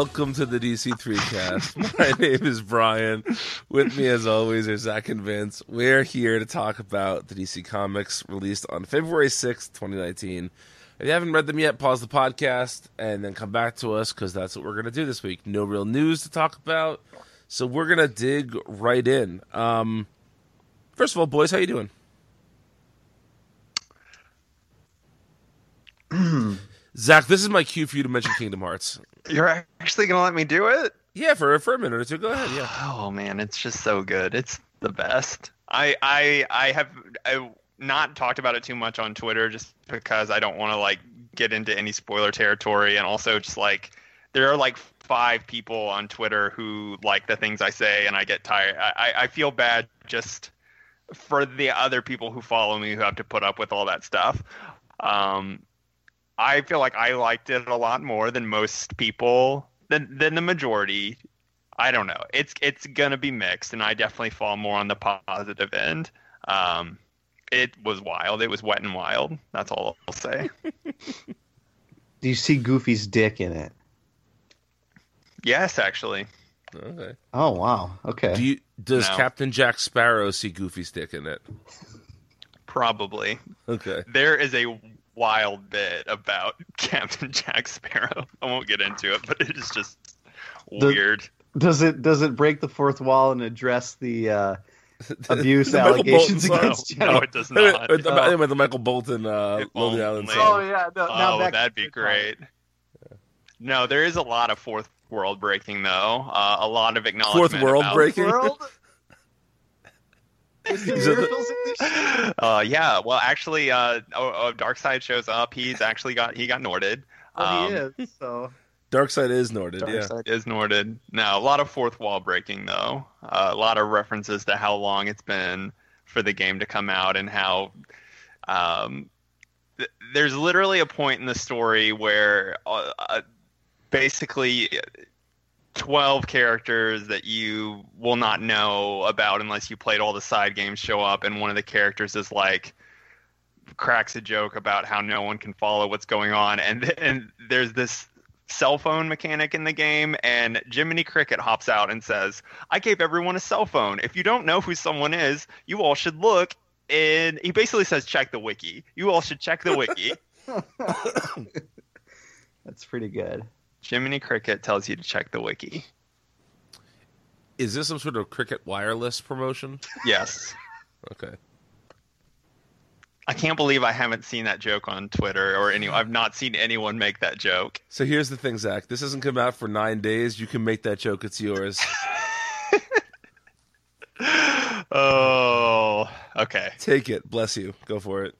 welcome to the DC3 cast. My name is Brian. With me, as always, are Zach and Vince. We're here to talk about the DC Comics released on February 6th, 2019. If you haven't read them yet, pause the podcast and then come back to us because that's what we're going to do this week. No real news to talk about, so we're going to dig right in. Um, first of all, boys, how you doing? Zach, this is my cue for you to mention Kingdom Hearts. You're actually gonna let me do it? Yeah, for for a minute or two. Go ahead. Yeah. Oh man, it's just so good. It's the best. I I I have I not talked about it too much on Twitter just because I don't want to like get into any spoiler territory, and also just like there are like five people on Twitter who like the things I say, and I get tired. I I- I feel bad just for the other people who follow me who have to put up with all that stuff. Um, I feel like I liked it a lot more than most people, than than the majority. I don't know. It's it's gonna be mixed, and I definitely fall more on the positive end. Um, it was wild. It was wet and wild. That's all I'll say. Do you see Goofy's dick in it? yes, actually. Okay. Oh wow. Okay. Do you does No. Captain Jack Sparrow see Goofy's dick in it? Probably. Okay. There is a wild bit about Captain Jack Sparrow. I won't get into it, but it is just The- weird. does it does it break the fourth wall and address the uh, abuse The allegations Bolton against song. Jenny? No, it does not. With the, Oh. with the Michael Bolton uh, Lonely Island Oh yeah. No, Oh, back that'd be the great. No, there is a lot of fourth world breaking though. Uh, a lot of acknowledgement. Fourth world about- breaking. World. Is there Is it the- miracles in this shit? Uh, yeah. Well, actually, uh, oh, oh, Darkseid shows up. He's actually got he got Norded. Well, he Um, is. So Darkseid is Norded, yeah. Darkseid. Is Norded. Now a lot of fourth wall breaking though. Uh, a lot of references to how long it's been for the game to come out and how. Um, th- there's literally a point in the story where uh, uh, basically 12 characters that you will not know about unless you played all the side games show up and one of the characters is like cracks a joke about how no one can follow what's going on. And and there's this cell phone mechanic in the game and Jiminy Cricket hops out and says I gave everyone a cell phone. If you don't know who someone is you all should look and he basically says check the wiki. You all should check the wiki. That's pretty good. Jiminy Cricket tells you to check the wiki Is this some sort of Cricket Wireless promotion? yes Okay. I can't believe I haven't seen that joke on Twitter or any. I've not seen anyone make that joke. So here's the thing, Zach. This hasn't come out for nine days. You can make that joke. It's yours. Oh, okay. Take it. Bless you. Go for it.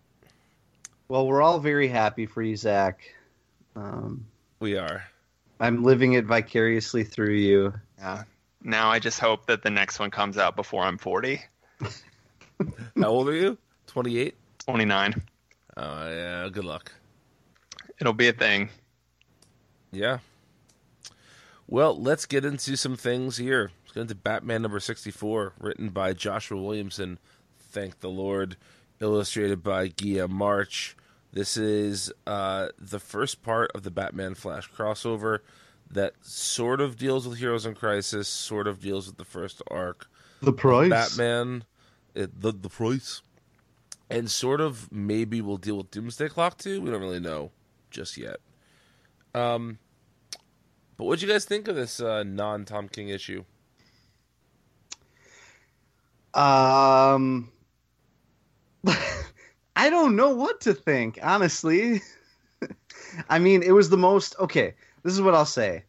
Well, we're all very happy for you, Zach. Um, We are. I'm living it vicariously through you. Yeah. Now I just hope that the next one comes out before I'm 40. How old are you? 28? 29. Oh, yeah. Good luck. It'll be a thing. Yeah. Well, let's get into some things here. Let's get into Batman number 64, written by Joshua Williamson. Thank the Lord. Illustrated by Gia March. This is uh, the first part of the Batman Flash crossover that sort of deals with Heroes in Crisis, sort of deals with the first arc. The price. Batman, it, the the price, and sort of maybe we'll deal with Doomsday Clock too. We don't really know just yet. Um, but what do you guys think of this uh, non Tom King issue? Um, I don't know what to think, honestly. I mean, it was the most okay. This is what I'll say.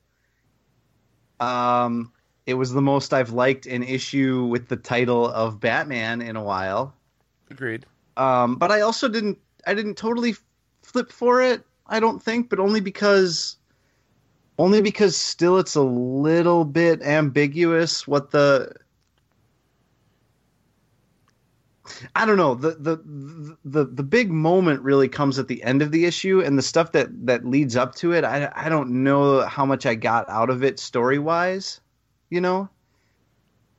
Um, it was the most I've liked an issue with the title of Batman in a while. Agreed. Um, but I also didn't. I didn't totally flip for it. I don't think, but only because, only because still it's a little bit ambiguous what the. I don't know the, the the the big moment really comes at the end of the issue, and the stuff that that leads up to it. I I don't know how much I got out of it story wise, you know.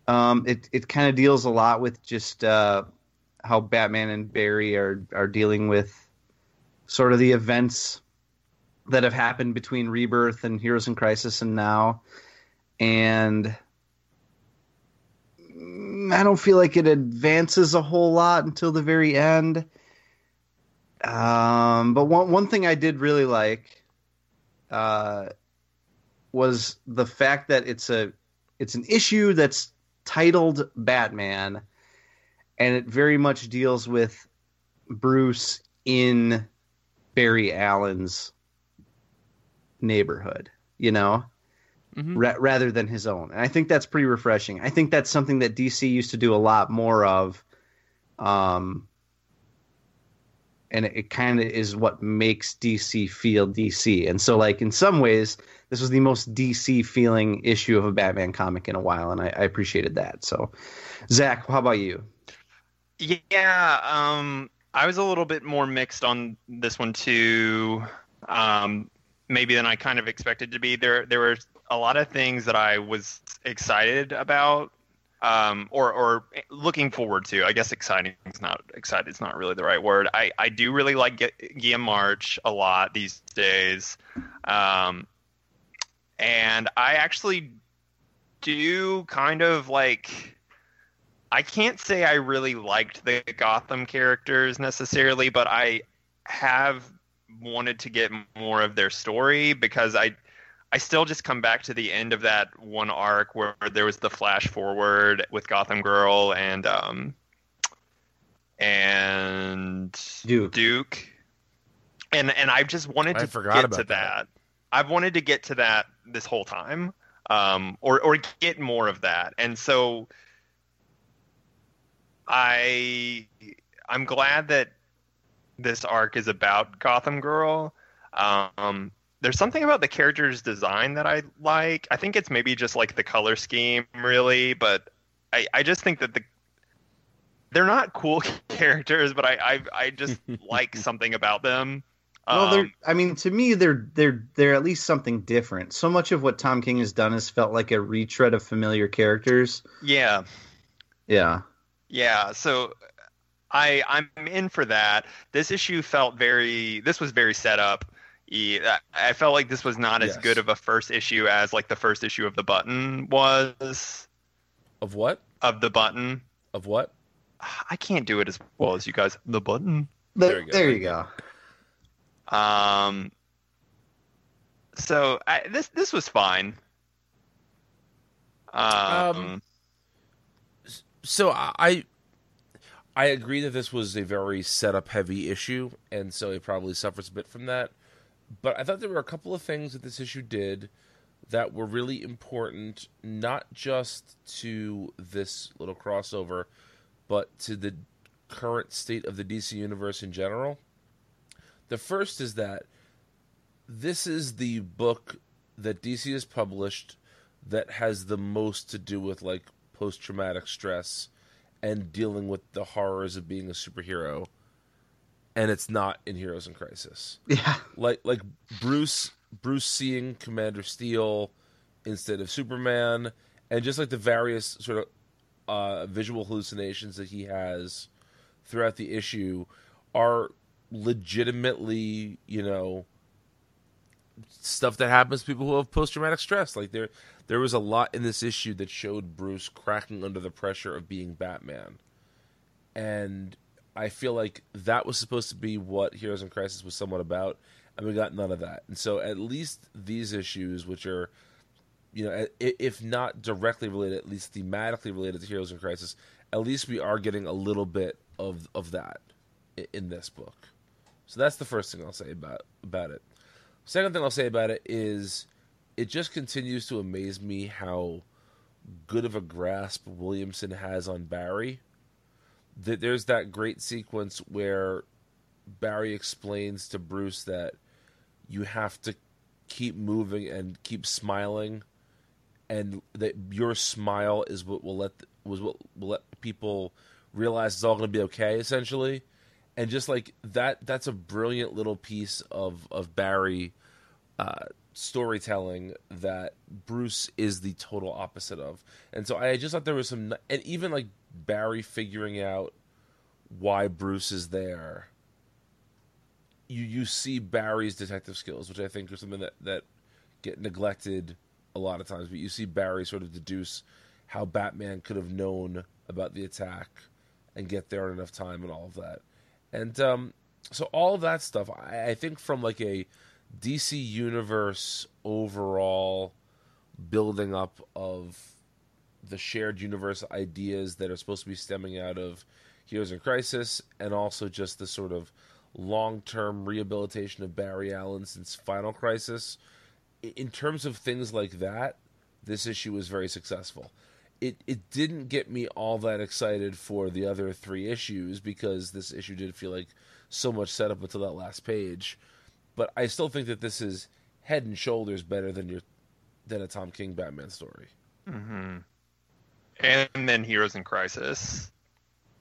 Um, it it kind of deals a lot with just uh, how Batman and Barry are are dealing with sort of the events that have happened between Rebirth and Heroes in Crisis and now, and I don't feel like it advances a whole lot until the very end. Um, but one one thing I did really like uh, was the fact that it's a it's an issue that's titled Batman, and it very much deals with Bruce in Barry Allen's neighborhood. You know, Mhm. ra- rather than his own. And I think that's pretty refreshing. I think that's something that DC used to do a lot more of. Um, and it, it kind of is what makes DC feel DC. And so, like, in some ways, this was the most DC feeling issue of a Batman comic in a while. And I, I appreciated that. So, Zach, how about you? Yeah, um, I was a little bit more mixed on this one too, um, maybe than I kind of expected to be. There, there were a lot of things that I was excited about, um, or or looking forward to. I guess exciting is not excited. is not really the right word. I I do really like Gu- Guillaume March a lot these days, um, and I actually do kind of like. I can't say I really liked the Gotham characters necessarily, but I have wanted to get more of their story because I I still just come back to the end of that one arc where there was the flash forward with Gotham Girl and um and Duke. Duke. And and I just wanted I to forgot get about to that. that. I've wanted to get to that this whole time. Um or or get more of that. And so I I'm glad that this arc is about Gotham Girl. Um, there's something about the character's design that I like. I think it's maybe just like the color scheme, really, but I, I just think that the they're not cool characters, but I I, I just like something about them. Well, they're. Um, I mean, to me, they're they're they're at least something different. So much of what Tom King has done has felt like a retread of familiar characters. yeah, Yeah. Yeah, so I I'm in for that. This issue felt very this was very set up. I I felt like this was not as Yes. good of a first issue as like the first issue of the button was Of what? of the button. Of what? I can't do it as well as you guys. The button. There, There you go. there you go. Um so I, this this was fine. Um, Um, so I I agree that this was a very setup heavy issue, and so it probably suffers a bit from that. But I thought there were a couple of things that this issue did that were really important, not just to this little crossover, but to the current state of the DC universe in general. The first is that this is the book that DC has published that has the most to do with like post traumatic stress and dealing with the horrors of being a superhero. And it's not in Heroes in Crisis. Yeah. Like like Bruce Bruce seeing Commander Steel instead of Superman and just like the various sort of uh, visual hallucinations that he has throughout the issue are legitimately, you know, stuff that happens to people who have post traumatic stress. Like there there was a lot in this issue that showed Bruce cracking under the pressure of being Batman. And I feel like that was supposed to be what Heroes in Crisis was somewhat about, and we got none of that. And so at least these issues, which are you know, if not directly related, at least thematically related to Heroes in Crisis, at least we are getting a little bit of of that in this book. So that's the first thing I'll say about about it. Second thing I'll say about it is it just continues to amaze me how good of a grasp Williamson has on Barry. That there's that great sequence where Barry explains to Bruce that you have to keep moving and keep smiling and that your smile is what will let was what will let people realize it's all going to be okay essentially and just like that that's a brilliant little piece of of Barry uh, storytelling that Bruce is the total opposite of. And so I just thought there was some, and even like Barry figuring out why Bruce is there. You you see Barry's detective skills, which I think are something that that get neglected a lot of times. But you see Barry sort of deduce how Batman could have known about the attack and get there in enough time and all of that. And um, so all of that stuff, I, I think from like a DC universe overall building up of the shared universe ideas that are supposed to be stemming out of Heroes in Crisis, and also just the sort of long term rehabilitation of Barry Allen since Final Crisis. In terms of things like that, this issue was very successful. It it didn't get me all that excited for the other three issues because this issue did feel like so much setup until that last page. But I still think that this is head and shoulders better than your than a Tom King Batman story. Mm-hmm. And then Heroes in Crisis,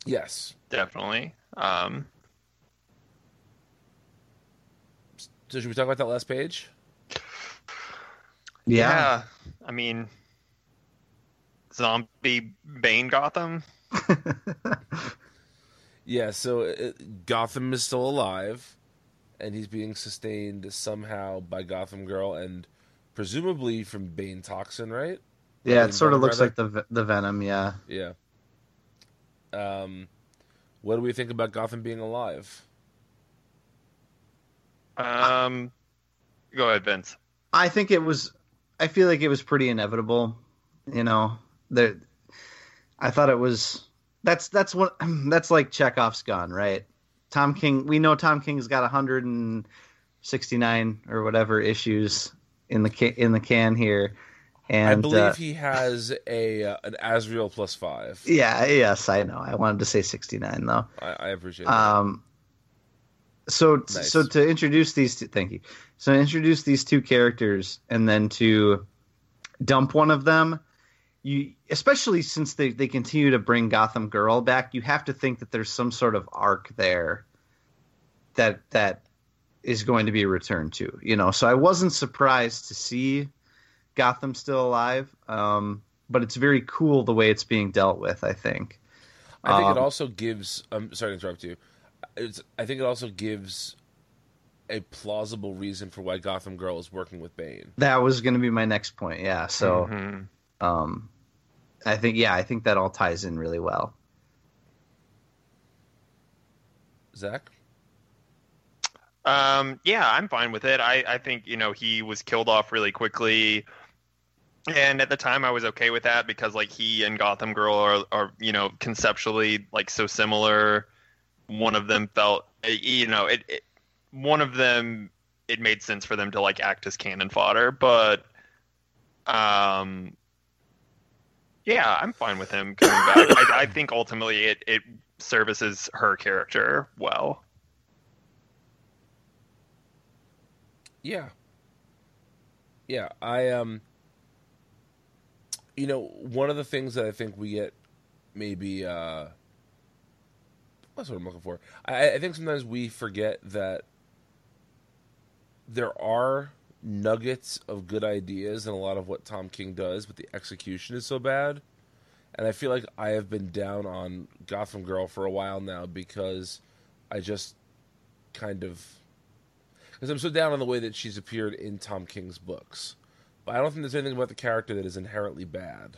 Yes. definitely. Um, So should we talk about that last page? Yeah. I mean, zombie Bane Gotham. Yeah, so uh Gotham is still alive, and he's being sustained somehow by Gotham Girl and presumably from Bane toxin, right? Yeah, Venom it sort of looks rather? like the the Venom. Yeah. Yeah. Um, what do we think about Gotham being alive? Um, go ahead, Vince. I think it was. I feel like it was pretty inevitable. You know, there. I thought it was. That's that's what that's like Chekhov's gun, right? Tom King. We know Tom King's got 169 or whatever issues in the ca- in the can here, and I believe uh, he has a uh, an Azrael plus five. yeah, yes, I know. I wanted to say 69 though. I, I appreciate that. Um, so Nice. so to introduce these two, thank you. So introduce these two characters and then to dump one of them, you especially since they they continue to bring Gotham Girl back, you have to think that there's some sort of arc there that that is going to be returned to. You know, so I wasn't surprised to see Gotham still alive. Um, but it's very cool the way it's being dealt with. I think. I think um, it also gives. I'm sorry to interrupt you. It's, I think it also gives a plausible reason for why Gotham Girl is working with Bane. That was going to be my next point. Yeah. So. Mhm. um i think yeah i think that all ties in really well Zach, Um, yeah, I'm fine with it. I, I think, you know, he was killed off really quickly. And at the time I was okay with that because like he and Gotham Girl are, are you know, conceptually like so similar. One of them felt you know, it, it one of them it made sense for them to like act as cannon fodder, but um yeah, I'm fine with him coming back. I, I think ultimately it, it services her character well. yeah, yeah. I um, you know, one of the things that I think we get maybe uh, what's what I'm looking for. I, I think sometimes we forget that there are nuggets of good ideas in a lot of what Tom King does, but the execution is so bad. And I feel like I have been down on Gotham Girl for a while now because I just kind of because I'm so down on the way that she's appeared in Tom King's books. But I don't think there's anything about the character that is inherently bad.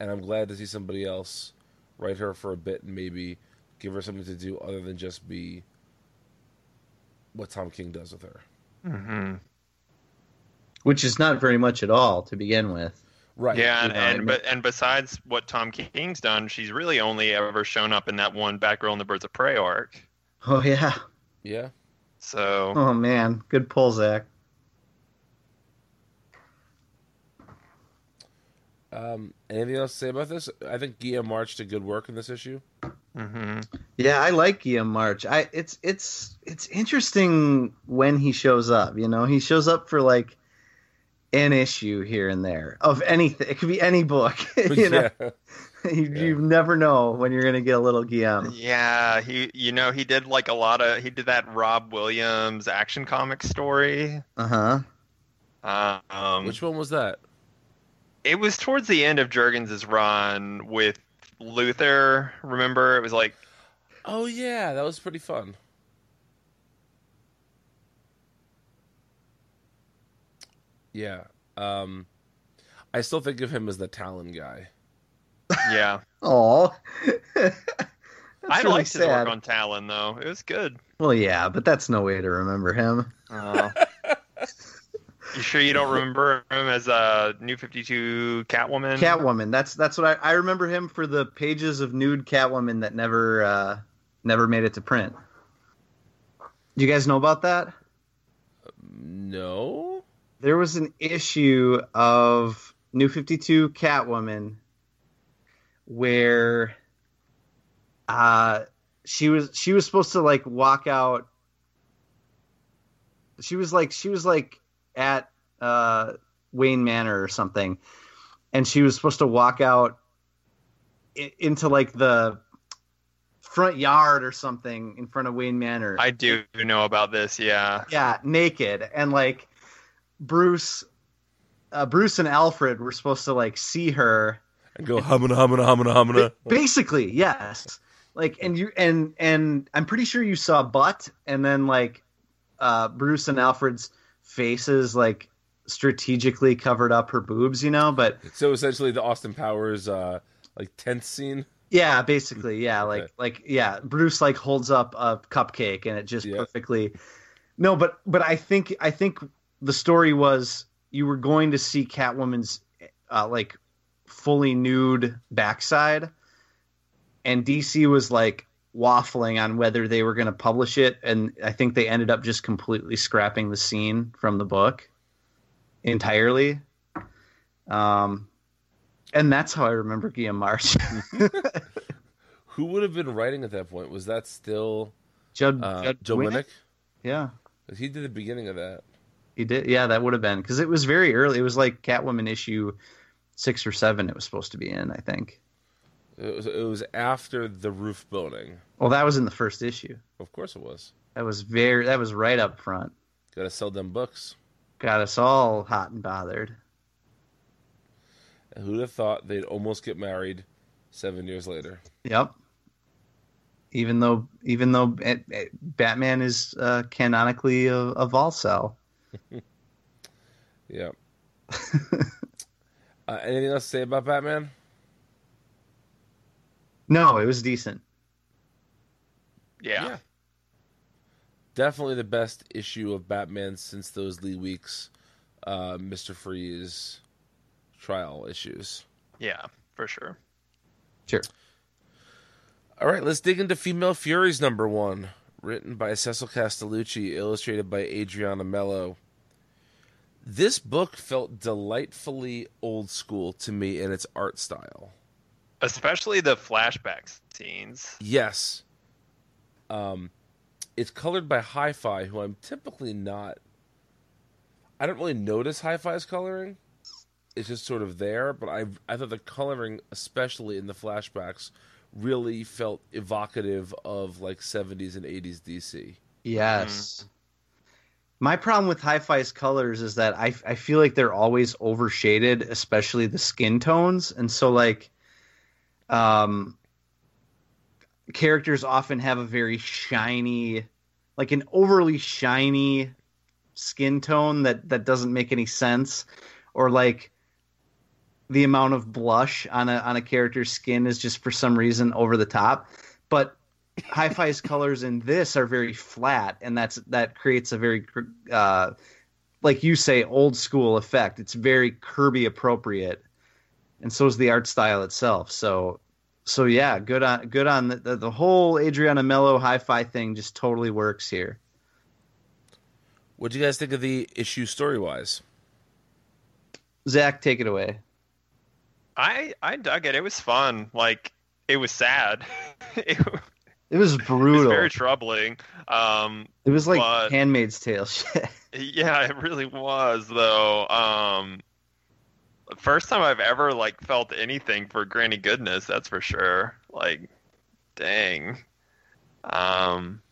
And I'm glad to see somebody else write her for a bit and maybe give her something to do other than just be what Tom King does with her. Mm-hmm. which is not very much at all to begin with Right. Yeah, and, you know, I and mean- but and besides what Tom King's done, she's really only ever shown up in that one Batgirl and the Birds of Prey arc. oh yeah Yeah. So oh man good pull zach Um, anything else to say about this? I think Guillaume March did good work in this issue. mhm. yeah i like guillaume march i it's it's it's interesting when he shows up you know he shows up for like an issue here and there of anything it could be any book you know yeah. you, Yeah. you never know when you're gonna get a little Guillaume. Yeah, he you know he did like a lot of he did that Rob Williams action comic story. Uh huh. Um, Which one was that? It was towards the end of Jurgens' run with Luthor. Remember, it was like Oh yeah, that was pretty fun. Yeah. Um I still think of him as the Talon guy. yeah. Oh. I really liked his work on Talon though. It was good. Well, yeah, but that's no way to remember him. Uh, you sure you don't remember him as a New Fifty Two Catwoman? Catwoman. That's that's what I, I remember him for the pages of nude Catwoman that never uh, never made it to print. Do you guys know about that? No. There was an issue of New Fifty Two Catwoman where uh she was she was supposed to like walk out she was like she was like at uh Wayne Manor or something and she was supposed to walk out i- into like the front yard or something in front of Wayne Manor I do know about this. Yeah. yeah, naked, and like Bruce, uh, Bruce and Alfred were supposed to like see her. And go humana humana humana humana. Basically, yes. Like, and you and and I'm pretty sure you saw butt, and then like uh, Bruce and Alfred's faces like strategically covered up her boobs, you know. But So essentially the Austin Powers uh like tenth scene. yeah, basically, yeah, like Okay. like yeah, Bruce like holds up a cupcake, and it just Yeah. perfectly. No, but but I think I think the story was you were going to see Catwoman's uh, like fully nude backside, and DC was like waffling on whether they were going to publish it, and I think they ended up just completely scrapping the scene from the book entirely. Um, and that's how I remember Guillaume March. Who would have been writing at that point? Was that still Judd, uh, Judd Joe Winick? Winick? Yeah, He did the beginning of that. he did. Yeah, that would have been because it was very early. It was like Catwoman issue six or seven. It was supposed to be in. I think. It was, it was after the roof boning. Well, that was in the first issue. Of course it was. That was very. That was right up front. Got to sell them books. Got us all hot and bothered. And who'd have thought they'd almost get married seven years later? Yep. Even though, even though Batman is uh, canonically a, a Volcel. Yeah. uh, anything else to say about Batman? No, it was decent. Yeah. Definitely the best issue of Batman since those Lee Weeks, uh, Mister Freeze trial issues. Yeah, for sure. Sure. All right, let's dig into Female Furies number one, written by Cecil Castellucci, illustrated by Adriana Mello. This book felt delightfully old school to me in its art style. Especially the flashback scenes. Yes. Um, it's colored by Hi-Fi, who I'm typically not. I don't really notice Hi-Fi's coloring. It's just sort of there, but I I thought the coloring, especially in the flashbacks, really felt evocative of like 70s and 80s DC. Yes. My problem with Hi-Fi's colors is that I I feel like they're always overshaded, especially the skin tones, and so like, um, characters often have a very shiny, like an overly shiny skin tone that that doesn't make any sense, or like the amount of blush on a on a character's skin is just for some reason over the top, but Hi-Fi's colors in this are very flat, and that's that creates a very, uh, like you say, old school effect. It's very Kirby appropriate, and so is the art style itself. So, so yeah, good on good on the, the, the whole Adriana Mello Hi-Fi thing. Just totally works here. What do you guys think of the issue story wise? Zach, take it away. I I dug it. It was fun. Like it was sad. it, It was was brutal. very troubling. Um, it was like but- Handmaid's Tale shit. yeah, it really was though. Um, first time I've ever like felt anything for Granny Goodness. That's for sure. Like, dang. Um.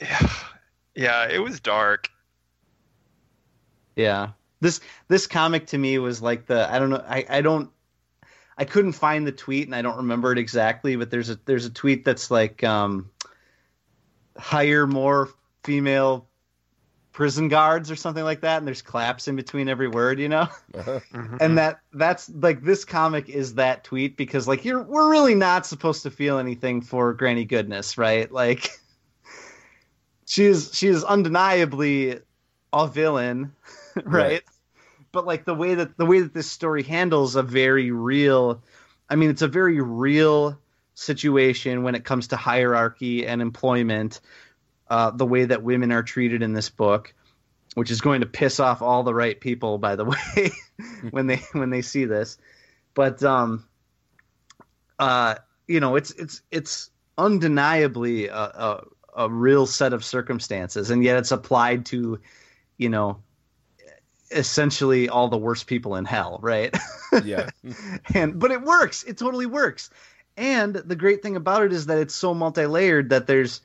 Yeah, yeah, it was dark. Yeah. This this comic to me was like the I don't know I, I don't I couldn't find the tweet and I don't remember it exactly, but there's a there's a tweet that's like um hire more female prison guards or something like that and there's claps in between every word, you know? Mm-hmm. and that that's like this comic is that tweet because like you're we're really not supposed to feel anything for Granny Goodness, right? Like she is she is undeniably a villain, right? Right. But like the way that the way that this story handles a very real I mean it's a very real situation when it comes to hierarchy and employment, uh, the way that women are treated in this book, which is going to piss off all the right people, by the way, when they when they see this. But um, uh, you know, it's it's it's undeniably a, a a real set of circumstances, and yet it's applied to, you know, essentially all the worst people in hell, right? yeah. and but it works. It totally works. And the great thing about it is that it's so multi-layered that there's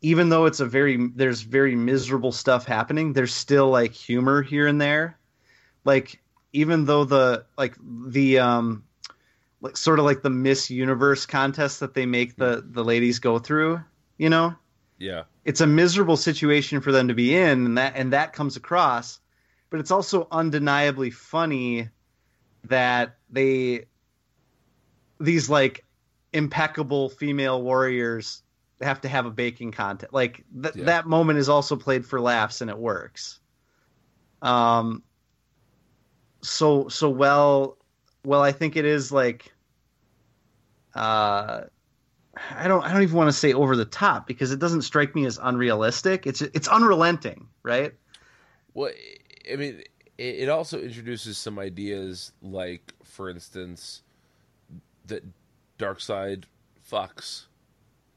even though it's a very there's very miserable stuff happening, there's still like humor here and there. Like even though the like the um like sort of like the Miss Universe contest that they make the the ladies go through, you know? Yeah. it's a miserable situation for them to be in and that and that comes across but it's also undeniably funny that they these like impeccable female warriors have to have a baking contest like th- Yeah. that moment is also played for laughs and it works um so so well well i think it is like uh I don't I don't even want to say over the top because it doesn't strike me as unrealistic. It's it's unrelenting, right? Well, I mean, it it also introduces some ideas, like, for instance, that Darkseid fucks,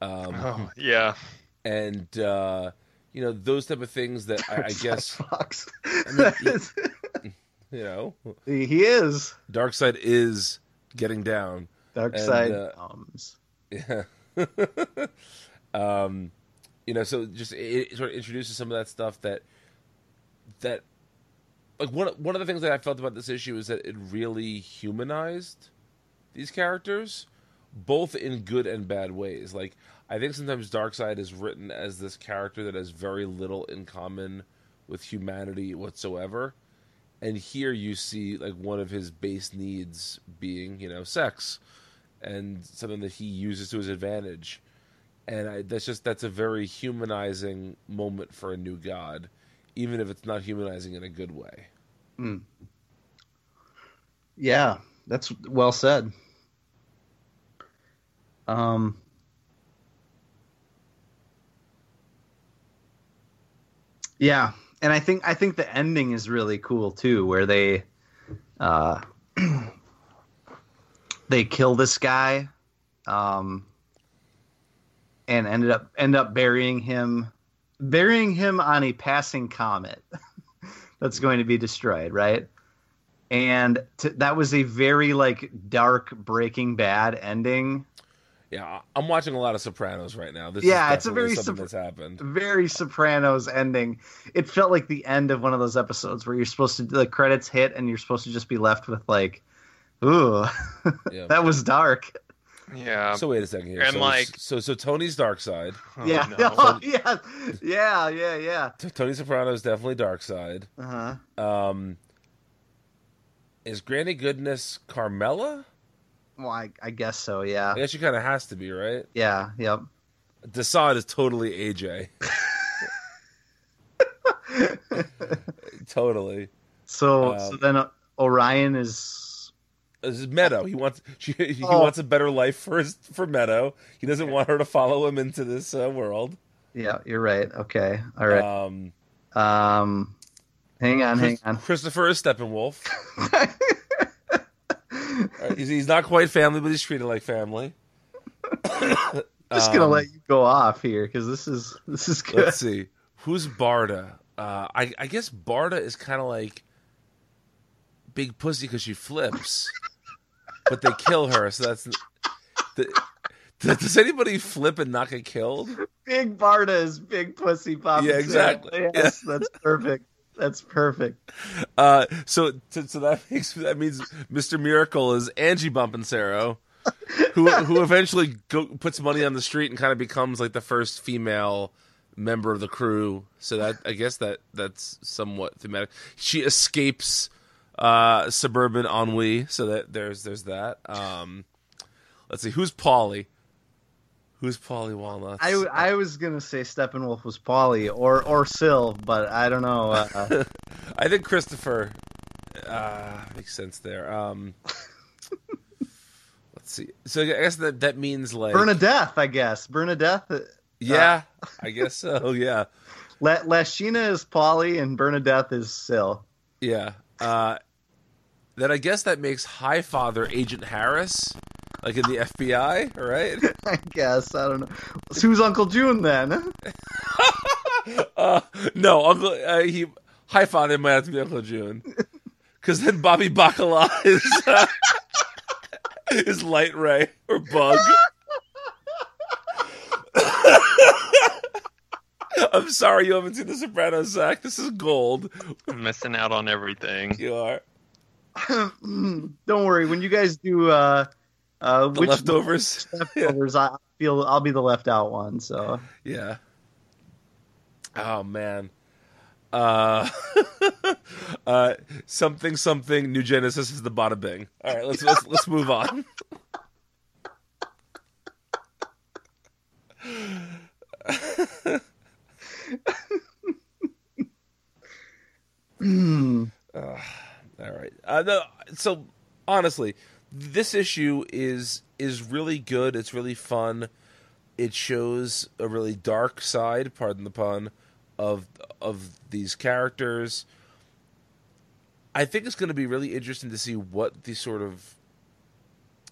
um, Oh, yeah. and uh, you know those type of things that I, I guess Fucks. mean, you know he is Darkseid is getting down. dark And, side uh, comes. Yeah. um, you know, so just it, it sort of introduces some of that stuff that that like one one of the things that I felt about this issue is that it really humanized these characters, both in good and bad ways. Like I think sometimes Darkseid is written as this character that has very little in common with humanity whatsoever. And here you see like one of his base needs being, you know, sex and something that he uses to his advantage. And I, that's just that's a very humanizing moment for a new god, even if it's not humanizing in a good way. Hmm. Yeah, that's well said. Um Yeah, and I think I think the ending is really cool too where they uh they kill this guy um and ended up end up burying him burying him on a passing comet that's going to be destroyed, right? and t- that was a very like dark Breaking Bad ending. Yeah, I- I'm watching a lot of Sopranos right now. This Yeah, is it's a very something Sopr- that's happened. Very Sopranos ending. It felt like the end of one of those episodes where you're supposed to the credits hit and you're supposed to just be left with like, ooh, Yeah. that was dark. Yeah. So wait a second here. and so, like- so so Tony's Darkseid. Oh, yeah, no. yeah, yeah, yeah, yeah. T- Tony Soprano is definitely Darkseid. Uh huh. Um, is Granny Goodness Carmela? Well, I, I guess so. Yeah, I guess she kind of has to be, right? yeah, yep. Desaad is totally AJ. totally. So Um, so then uh, Orion is is Meadow. He wants she, he Oh. wants a better life for his, for Meadow. He doesn't want her to follow him into this uh, world. yeah. You're right. Okay. All right. Um, Um, hang on, hang on. Christopher is Steppenwolf. Uh, he's, he's not quite family, but he's treated like family. just gonna Um, let you go off here because this is this is good. Let's see. Who's Barda? Uh, I, I guess Barda is kind of like big pussy because she flips, but they kill her. So that's the, does anybody flip and not get killed? Big Barda is big pussy pop. Yeah, exactly. Yes, that's perfect. That's perfect. Uh, so, so that makes that means Mr. Miracle is Angie Bonpensiero, who who eventually go, puts money on the street and kind of becomes like the first female member of the crew. So that I guess that that's somewhat thematic. She escapes uh, suburban ennui, so that there's there's that. Um, let's see, who's Polly? Who's Polly Walnuts? I, I was gonna say Steppenwolf was Polly or or Syl, but I don't know. Uh, I think Christopher uh, makes sense there. Um, let's see. So I guess that that means like Bernadette, I guess Bernadette. uh, Yeah, I guess so. Yeah, La- Lashina is Polly and Bernadette is Syl. yeah. Uh, then I guess that makes Highfather Agent Harris, like in the FBI, right? I guess I don't know. So who's Uncle June then? Uh, no, Uncle uh, he Highfather might have to be Uncle June, because then Bobby Bacala is uh, is Light Ray or Bug. I'm sorry you haven't seen The Sopranos, Zach. This is gold. I'm missing out on everything. You are don't worry. When you guys do uh, uh, the which leftovers. leftovers, I feel I'll be the left out one. So Yeah. Oh man. Uh, uh, something something. New Genesis is the bada bing. All right, let's let's let's move on. Hmm. All right. Uh, no, so honestly, this issue is is really good. It's really fun. It shows a really dark side, pardon the pun, of of these characters. I think it's going to be really interesting to see what the sort of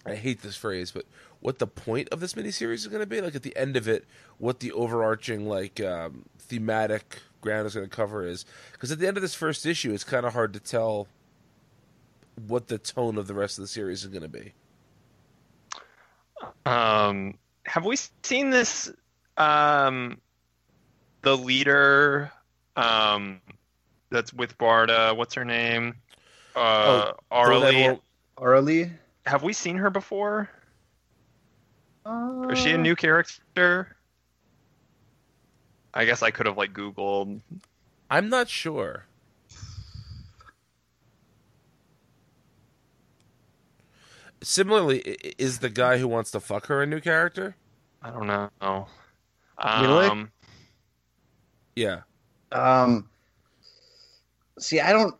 I hate this phrase, but what the point of this miniseries is going to be. Like at the end of it, what the overarching like um, thematic ground is going to cover is. Because at the end of this first issue, it's kind of hard to tell what the tone of the rest of the series is going to be. Um, have we seen this? Um, the leader, um, that's with Barda. What's her name? Uh, Oh, The one that Arlie. Arlie. Have we seen her before? Uh, Is she a new character? I guess I could have like Googled. I'm not sure. Similarly, i- i- is the guy who wants to fuck her a new character? I don't know. Really? Um, Yeah. Um. See, I don't.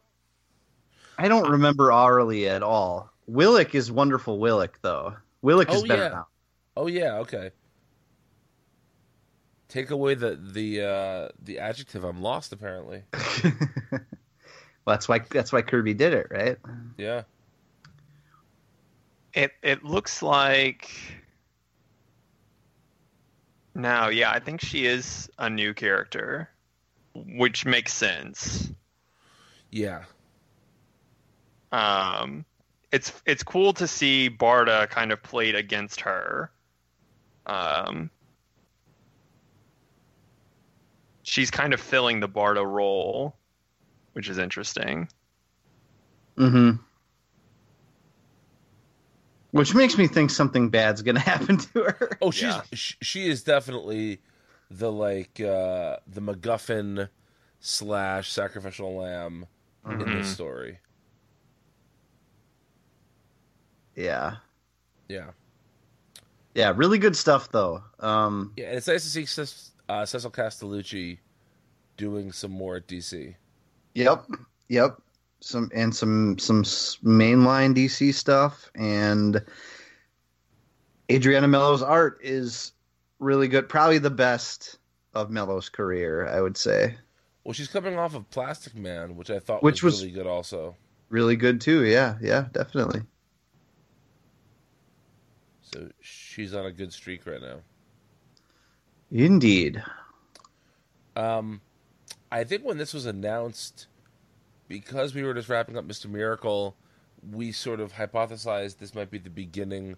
I don't remember Arlie at all. Willik is wonderful. Willik though. Willik is Oh, better yeah. now. Oh yeah. Okay. Take away the the uh, the adjective. I'm lost. Apparently. well, that's why that's why Kirby did it, right? Yeah. It it looks like. now, yeah, I think she is a new character, which makes sense. Yeah. Um, it's it's cool to see Barda kind of played against her. Um, she's kind of filling the Barda role, which is interesting. Mm-hmm. Which makes me think something bad's gonna happen to her. Oh, she's Yeah. she is definitely the like uh the MacGuffin slash sacrificial lamb in Mhm. this story. Yeah. Yeah. Yeah, really good stuff though. Um, Yeah, and it's nice to see Ces- uh, Cecil Castellucci doing some more at DC. Yep, yep. Some and some some mainline DC stuff, and Adriana Mello's art is really good. Probably the best of Mello's career, I would say. Well, she's coming off of Plastic Man, which I thought Which was, was- really good also. Really good too. Yeah, yeah, definitely. So she's on a good streak right now. Indeed. Um, I think when this was announced because we were just wrapping up Mr. Miracle, we sort of hypothesized this might be the beginning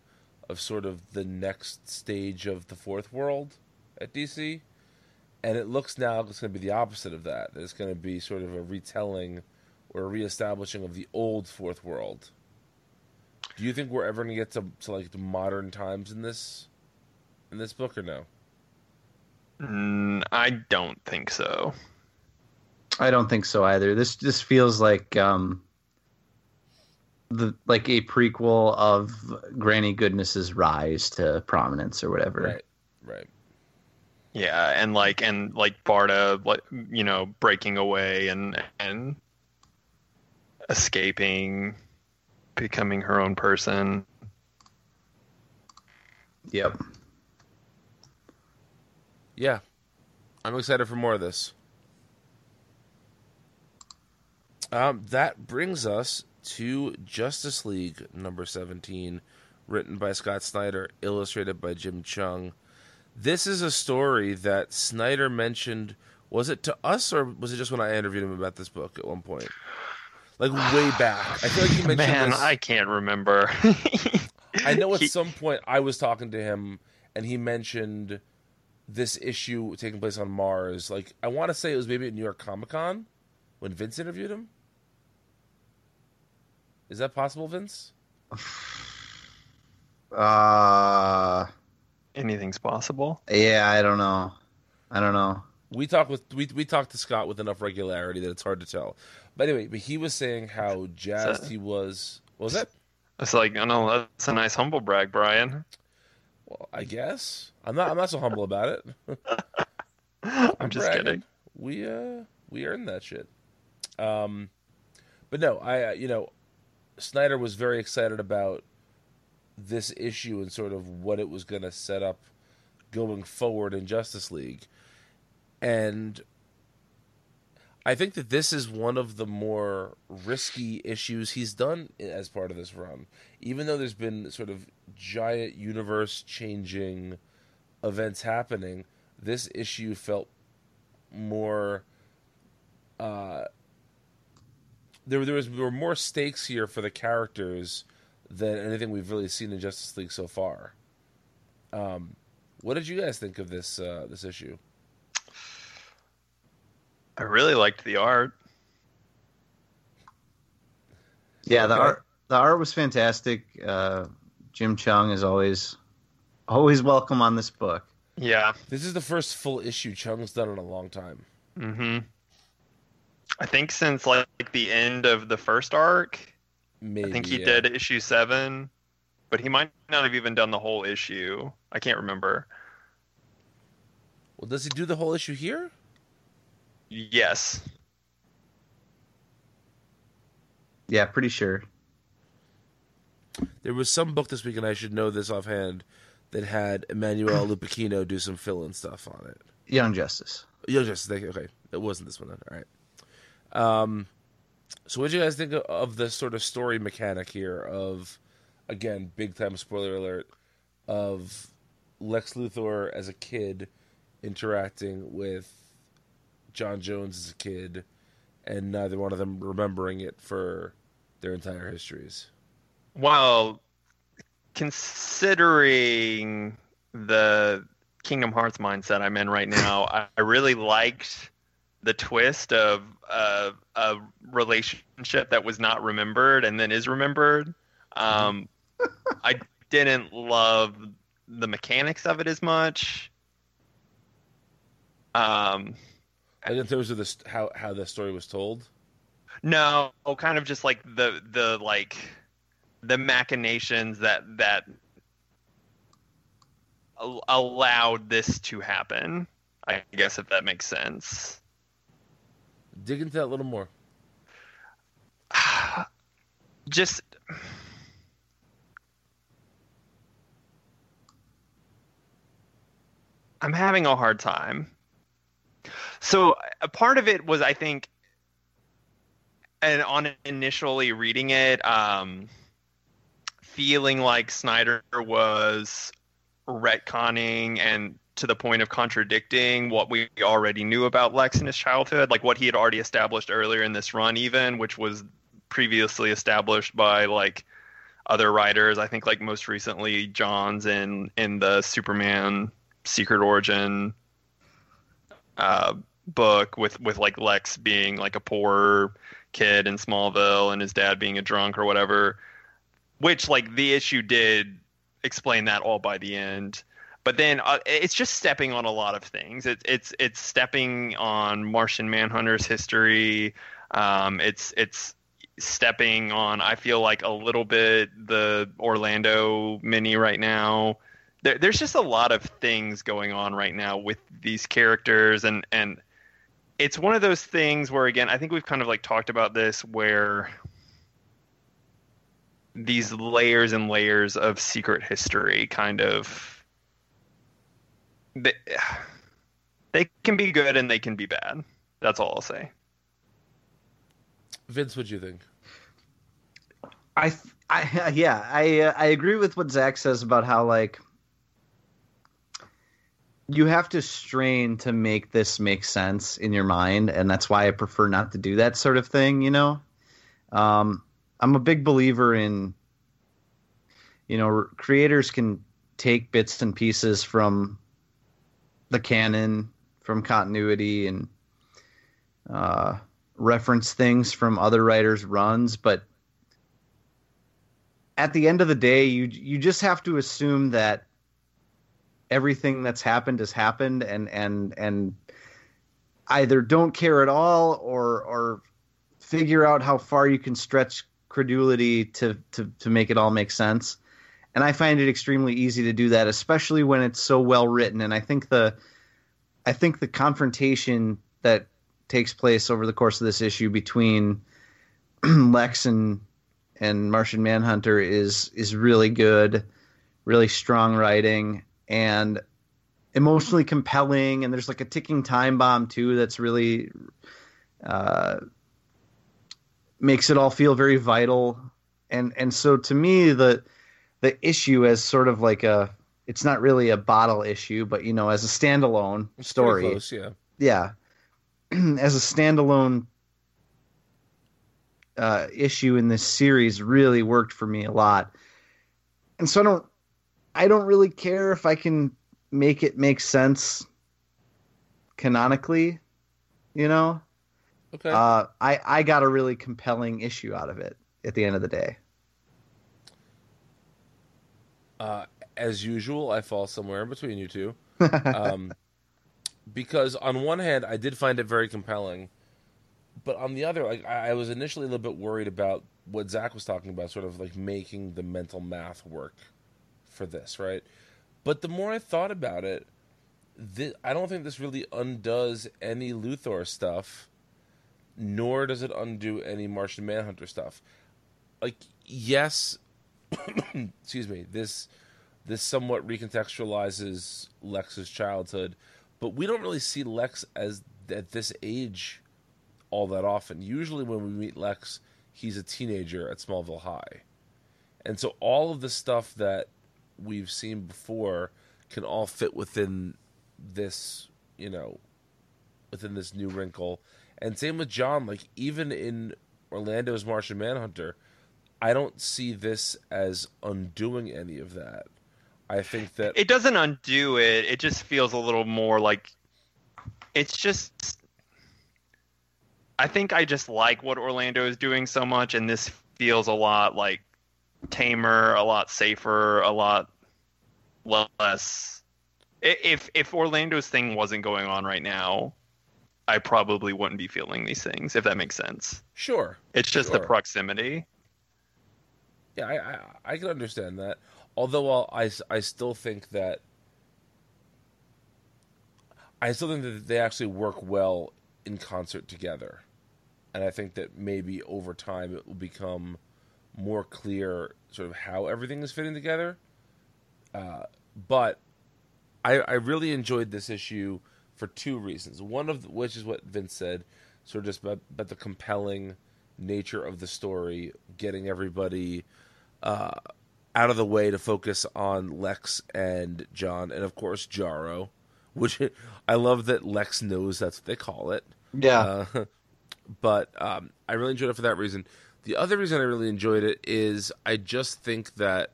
of sort of the next stage of the fourth world at DC. And it looks now it's going to be the opposite of that. It's going to be sort of a retelling or a reestablishing of the old fourth world. Do you think we're ever going to get to, to like the modern times in this in this book or no? Mm, I don't think so. I don't think so either. This just feels like um, the like a prequel of Granny Goodness's rise to prominence or whatever. Right. Right. Yeah, and like and like Barda, like you know, breaking away and and escaping, becoming her own person. Yep. Yeah. I'm excited for more of this. Um, that brings us to Justice League number 17, written by Scott Snyder, illustrated by Jim Cheung. This is a story that Snyder mentioned. Was it to us, or was it just when I interviewed him about this book at one point? Like way back. I feel like he mentioned Man, this. I can't remember. I know at He- some point I was talking to him and he mentioned this issue taking place on Mars. Like I want to say it was maybe at New York Comic Con when Vince interviewed him. Is that possible, Vince? Uh, Anything's possible. yeah, I don't know. I don't know. We talk with we we talked to Scott with enough regularity that it's hard to tell. But anyway, but he was saying how jazzed So- he was. What was that? It's like, I know that's a nice humble brag, Brian. Well, I guess I'm not. I'm not so humble about it. I'm just bragging. kidding. We uh we earned that shit. Um, but no, I uh, you know, Snyder was very excited about this issue and sort of what it was going to set up going forward in Justice League, and I think that this is one of the more risky issues he's done as part of this run. Even though there's been sort of giant universe changing events happening, this issue felt more uh there there was there were more stakes here for the characters than anything we've really seen in Justice League so far. Um what did you guys think of this uh this issue? I really liked the art. Yeah, the art the art was fantastic. Uh, Jim Cheung is always always welcome on this book. Yeah. This is the first full issue Cheung's done in a long time. hmm I think since like the end of the first arc, Maybe I think he yeah. did issue seven, but he might not have even done the whole issue. I can't remember. Well, does he do the whole issue here? Yes. Yeah, pretty sure. There was some book this week, and I should know this offhand, that had Emmanuel Lupacchino do some fill-in stuff on it. Young Justice. Young Justice. Okay, it wasn't this one then. All right. Um, so what do you guys think of, the sort of story mechanic here? Of again, big time spoiler alert of Lex Luthor as a kid interacting with J'onn J'onzz as a kid, and neither one of them remembering it for their entire histories. Well, considering the Kingdom Hearts mindset I'm in right now, I really liked the twist of uh, a relationship that was not remembered and then is remembered. Um, I didn't love the mechanics of it as much. Um, And in terms of this, how how the story was told, No, kind of just like the the like the machinations that that allowed this to happen. I guess if that makes sense. Dig into that a little more. Just I'm having a hard time. So a part of it was I think and on initially reading it, um, feeling like Snyder was retconning and to the point of contradicting what we already knew about Lex in his childhood, like what he had already established earlier in this run, even which was previously established by like other writers. I think like most recently Johns in in the Superman Secret Origin uh, book with with like Lex being like a poor kid in Smallville and his dad being a drunk or whatever. Which like the issue did explain that all by the end. But then uh, it's just stepping on a lot of things. It's it's it's stepping on Martian Manhunter's history. Um, it's it's stepping on I feel like a little bit the Orlando mini right now. There, there's just a lot of things going on right now with these characters and and it's one of those things where again I think we've kind of like talked about this where these layers and layers of secret history kind of they, they can be good and they can be bad. That's all I'll say. Vince, what do you think? I, I, yeah, I, uh, I agree with what Zach says about how like you have to strain to make this make sense in your mind, and that's why I prefer not to do that sort of thing. You know, um, I'm a big believer in, you know, creators can take bits and pieces from the canon, from continuity, and uh, reference things from other writers' runs, but at the end of the day, you you just have to assume that everything that's happened has happened, and and and either don't care at all or or figure out how far you can stretch credulity to to to make it all make sense. And I find it extremely easy to do that, especially when it's so well written. And I think the I think the confrontation that takes place over the course of this issue between Lex and and Martian Manhunter is is really good, really strong writing and emotionally compelling. And there's like a ticking time bomb too that's really uh, makes it all feel very vital. And and so to me the the issue as sort of like a it's not really a bottle issue, but you know as a standalone It's story. close, yeah. Yeah, as a standalone uh, issue in this series really worked for me a lot. And so I don't I don't really care if I can make it make sense canonically, you know? Okay. Uh, I I got a really compelling issue out of it at the end of the day. Uh, as usual, I fall somewhere in between you two. um, because on one hand, I did find it very compelling, but on the other, like I, was initially a little bit worried about what Zach was talking about, sort of like making the mental math work for this, right? But the more I thought about it, I don't think this really undoes any Luthor stuff, nor does it undo any Martian Manhunter stuff. Like, yes, excuse me, this this somewhat recontextualizes Lex's childhood, but we don't really see Lex as at this age all that often. Usually, when we meet Lex, he's a teenager at Smallville High, and so all of the stuff that we've seen before can all fit within this, you know, within this new wrinkle. And same with J'onn. Like even in Orlando's Martian Manhunter, I don't see this as undoing any of that. I think that It doesn't undo it. It just feels a little more like it's just I think I just like what Orlando is doing so much and this feels a lot like tamer, a lot safer, a lot less if if Orlando's thing wasn't going on right now, I probably wouldn't be feeling these things if that makes sense. sure, It's just the proximity. Yeah, I, I I can understand that. Although I'll, I I still think that I still think that they actually work well in concert together, and I think that maybe over time it will become more clear sort of how everything is fitting together. Uh, but I, I really enjoyed this issue for two reasons. One of which is what Vince said, sort of just about, about the compelling nature of the story, getting everybody uh, out of the way to focus on Lex and J'onn, and of course Jarro. which I love that Lex knows that's what they call it. Yeah. Uh, but um, I really enjoyed it for that reason. The other reason I really enjoyed it is I just think that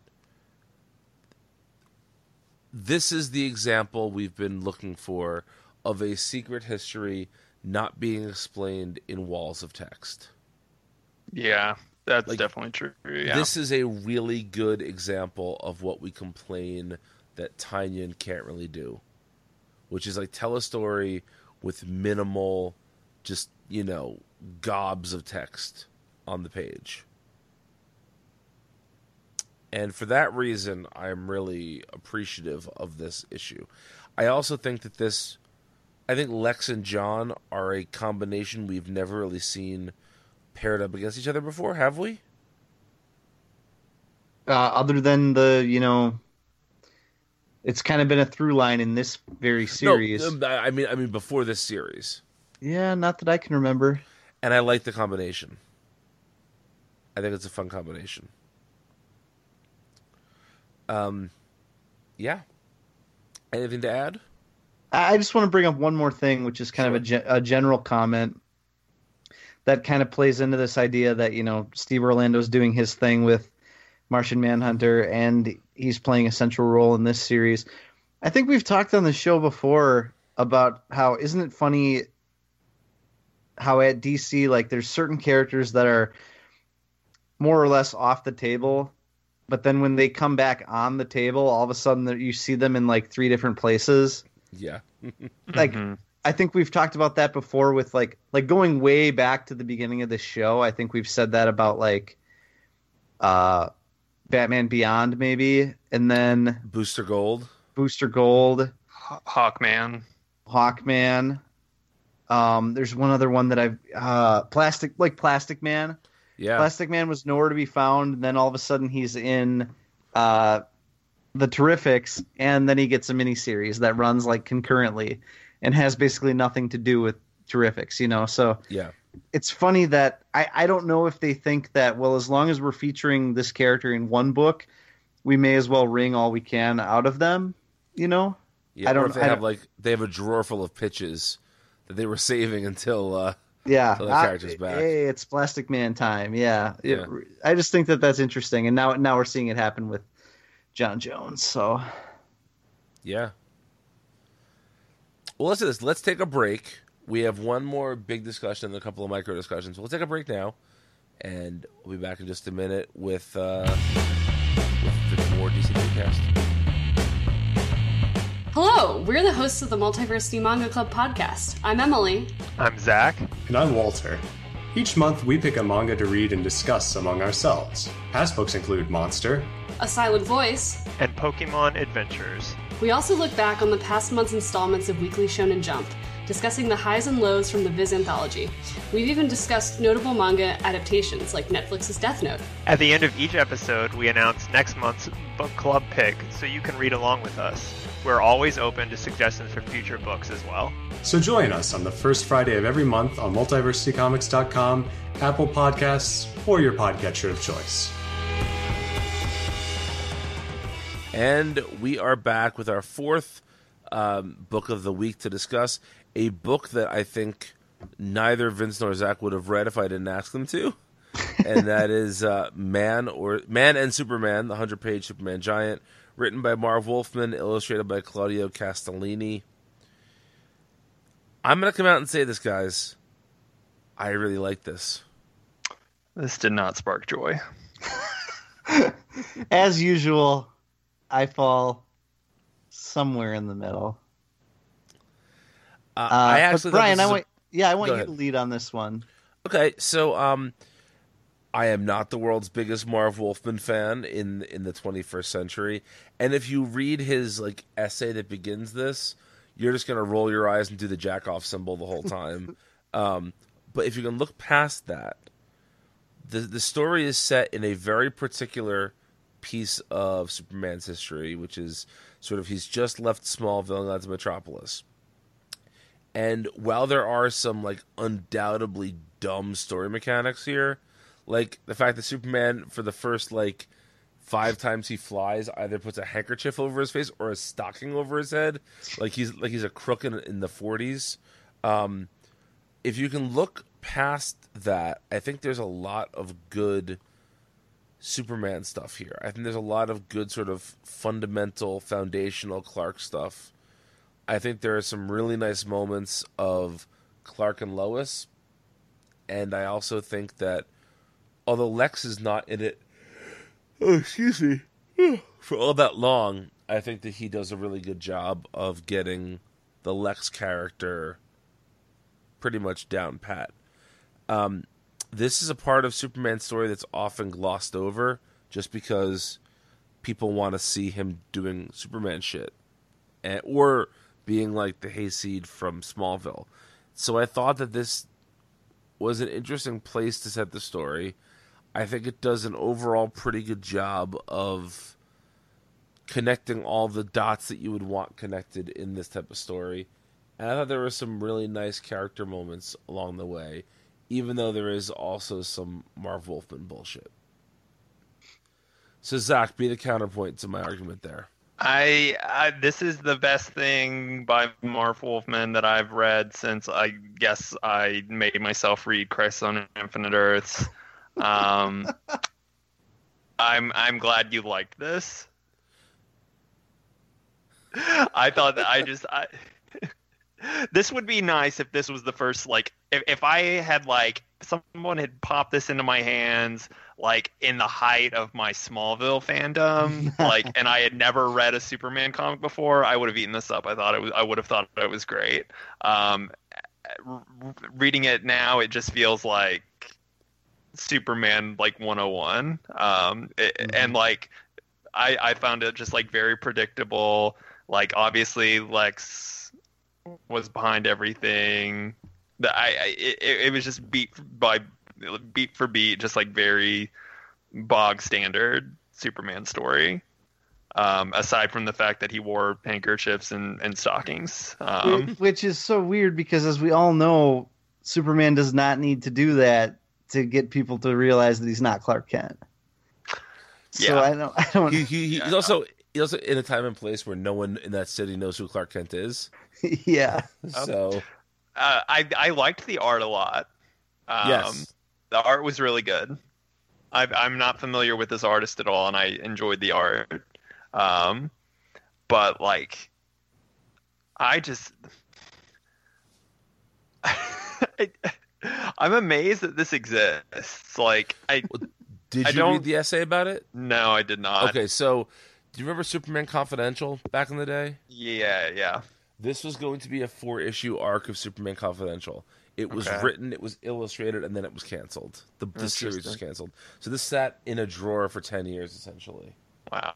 this is the example we've been looking for of a secret history not being explained in walls of text. Yeah, that's Like, definitely true. Yeah. This is a really good example of what we complain that Tynion can't really do, which is like tell a story with minimal, just you know, gobs of text on the page. And for that reason, I'm really appreciative of this issue. I also think that this, I think Lex and J'onn are a combination we've never really seen paired up against each other before, have we? uh, other than the you know it's kind of been a through line in this very series No, um, I mean, I mean before this series, yeah not that i can remember and I like the combination. I think it's a fun combination. Um, yeah. Anything to add? i just want to bring up one more thing which is kind of a, ge- a general comment that kind of plays into this idea that you know steve orlando's doing his thing with martian manhunter and he's playing a central role in this series i think we've talked on the show before about how isn't it funny how at DC like there's certain characters that are more or less off the table, but then when they come back on the table, all of a sudden you see them in like three different places. Yeah. Like Mhm. I think we've talked about that before with like like going way back to the beginning of the show. I think we've said that about like uh Batman Beyond maybe, and then Booster Gold. Booster Gold. Haw- Hawkman. Hawkman. Um, there's one other one that I've uh, plastic like Plastic Man. Yeah. Plastic Man was nowhere to be found. And then all of a sudden he's in uh, the Terrifics, and then he gets a miniseries that runs like concurrently, and has basically nothing to do with Terrifics. You know, so yeah. it's funny that I, I don't know if they think that well as long as we're featuring this character in one book, we may as well wring all we can out of them. You know. Yeah. I don't- they I have don't- like they have a drawer full of pitches that they were saving until uh Yeah, So the I- character's back. Hey, it's Plastic Man time. Yeah. It- Yeah. I just think that that's interesting, and now now we're seeing it happen with J'onn J'onzz. So Yeah. Well, let's do this. Let's take a break. We have one more big discussion and a couple of micro discussions. We'll take a break now, and we'll be back in just a minute with uh, with the more DC cast. Hello, we're the hosts of the Multiversity Manga Club podcast. I'm Emily. I'm Zach. And I'm Walter. Each month, we pick a manga to read and discuss among ourselves. Past books include Monster, A Silent Voice. And Pokemon Adventures. We also look back on the past month's installments of Weekly Shonen Jump, discussing the highs and lows from the Viz anthology. We've even discussed notable manga adaptations like Netflix's Death Note. At the end of each episode, we announce next month's book club pick so you can read along with us. We're always open to suggestions for future books as well. So join us on the first Friday of every month on multiversitycomics.com, Apple Podcasts, or your podcatcher of choice. And we are back with our fourth um, book of the week to discuss a book that I think neither Vince nor Zach would have read if I didn't ask them to, and that is uh, Man or Man and Superman, the hundred-page Superman Giant, written by Marv Wolfman, illustrated by Claudio Castellini. I'm gonna come out and say this, guys. I really like this. This did not spark joy. as usual, I fall somewhere in the middle. Uh, Uh, I actually Brian, I is a- want yeah, I want Go you ahead. to lead on this one. Okay, so um, I am not the world's biggest Marv Wolfman fan in in the 21st century, and if you read his like essay that begins this, you're just gonna roll your eyes and do the jack off symbol the whole time. um, but if you can look past that, the the story is set in a very particular piece of Superman's history, which is sort of he's just left Smallville and to Metropolis. And while there are some like undoubtedly dumb story mechanics here, like the fact that Superman for the first like five times he flies, either puts a handkerchief over his face or a stocking over his head, like he's like he's a crook in, in the forties. Um, if you can look past that, I think there's a lot of good Superman stuff here. I think there's a lot of good sort of fundamental, foundational Clark stuff. I think there are some really nice moments of Clark and Lois, and I also think that although Lex is not in it, oh excuse me, for all that long, I think that he does a really good job of getting the Lex character pretty much down pat. Um, this is a part of Superman's story that's often glossed over just because people want to see him doing Superman shit and, or being like the hayseed from Smallville. So I thought that this was an interesting place to set the story. I think it does an overall pretty good job of connecting all the dots that you would want connected in this type of story. And I thought there were some really nice character moments along the way even though there is also some Marv Wolfman bullshit. So Zach, be the counterpoint to my argument there. I, I this is the best thing by Marv Wolfman that I've read since I guess I made myself read Crisis on Infinite Earths. Um, I'm I'm glad you liked this. I thought that I just I this would be nice if this was the first like if, if I had like someone had popped this into my hands like in the height of my Smallville fandom like and I had never read a Superman comic before I would have eaten this up. I thought it was I would have thought it was great. Um reading it now it just feels like Superman like 101 um it, Mhm. and like I I found it just like very predictable. Like obviously Lex was behind everything. That I, I it, it was just beat by beat for beat, just like very bog standard Superman story. Um, aside from the fact that he wore handkerchiefs and, and stockings. Um, Which is so weird because, as we all know, Superman does not need to do that to get people to realize that he's not Clark Kent. So Yeah. I don't. I don't. He, he, he's also he's also in a time and place where no one in that city knows who Clark Kent is. yeah. So uh, I I liked the art a lot. Um, yes, the art was really good. i I'm not familiar with this artist at all, and I enjoyed the art. Um, but like, I just, I, I'm amazed that this exists. Like, I did you don't- read the essay about it? no, I did not. Okay, so do you remember Superman Confidential back in the day? Yeah, yeah. This was going to be a four issue arc of Superman Confidential. It was Okay. written, it was illustrated, and then it was canceled. The, the series was canceled. So this sat in a drawer for 10 years, essentially. Wow.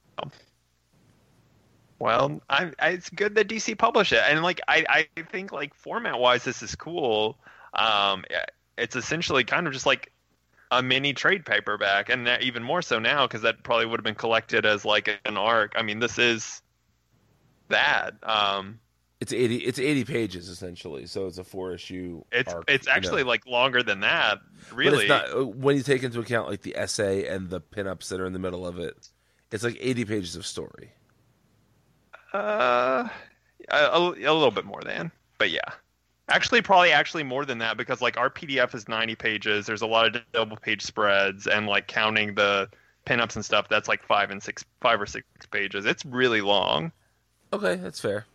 Well, I, I, it's good that DC published it, and like I, I think like format wise, this is cool. Um, it's essentially kind of just like a mini trade paperback, and that- even more so now because that probably would have been collected as like an arc. I mean, this is that. Um, It's 80 it's 80 pages essentially. So it's a four issue it's arc, it's you know. actually like longer than that. But Really, it's not uh, when you take into account like the essay and the pinups that are in the middle of it. It's like 80 pages of story. Uh, a, a little bit more than, but yeah. Actually, probably actually more than that because like our PDF is 90 pages. There's a lot of double page spreads and like counting the pinups and stuff. That's like five and six, five or six pages. It's really long. Okay, that's fair.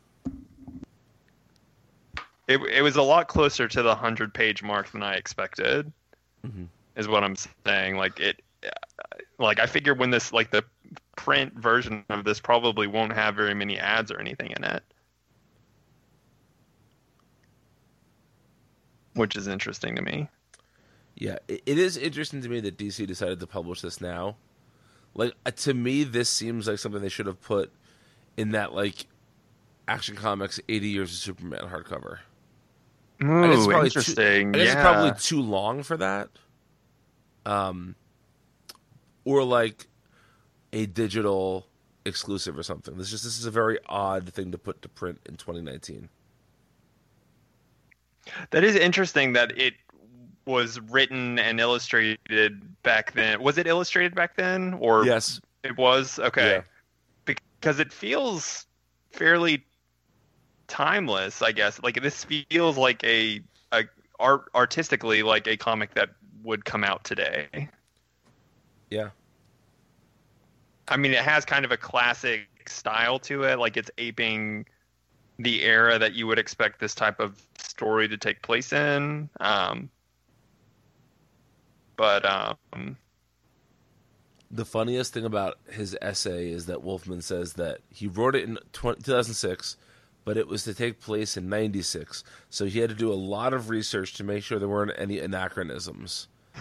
It it was a lot closer to the hundred page mark than I expected. Mhm. Is what I'm saying. Like it, like I figure when this like the print version of this probably won't have very many ads or anything in it. Which is interesting to me. Yeah, it, is interesting to me that DC decided to publish this now. Like uh, to me, this seems like something they should have put in that like Action Comics 80 Years of Superman hardcover. Guess it's probably too- interesting. Guess yeah. it's probably too long for that. Um, or like a digital exclusive or something. This just this is a very odd thing to put to print in 2019. That is interesting that it was written and illustrated back then. Was it illustrated back then, or Yes, It was okay Yeah. because it feels fairly timeless. I guess like this feels like a a art artistically like a comic that would come out today. Yeah. I mean, it has kind of a classic style to it. Like it's aping the era that you would expect this type of story to take place in. Um, but um, The funniest thing about his essay is that Wolfman says that he wrote it in 20, 2006, but it was to take place in 96. So he had to do a lot of research to make sure there weren't any anachronisms.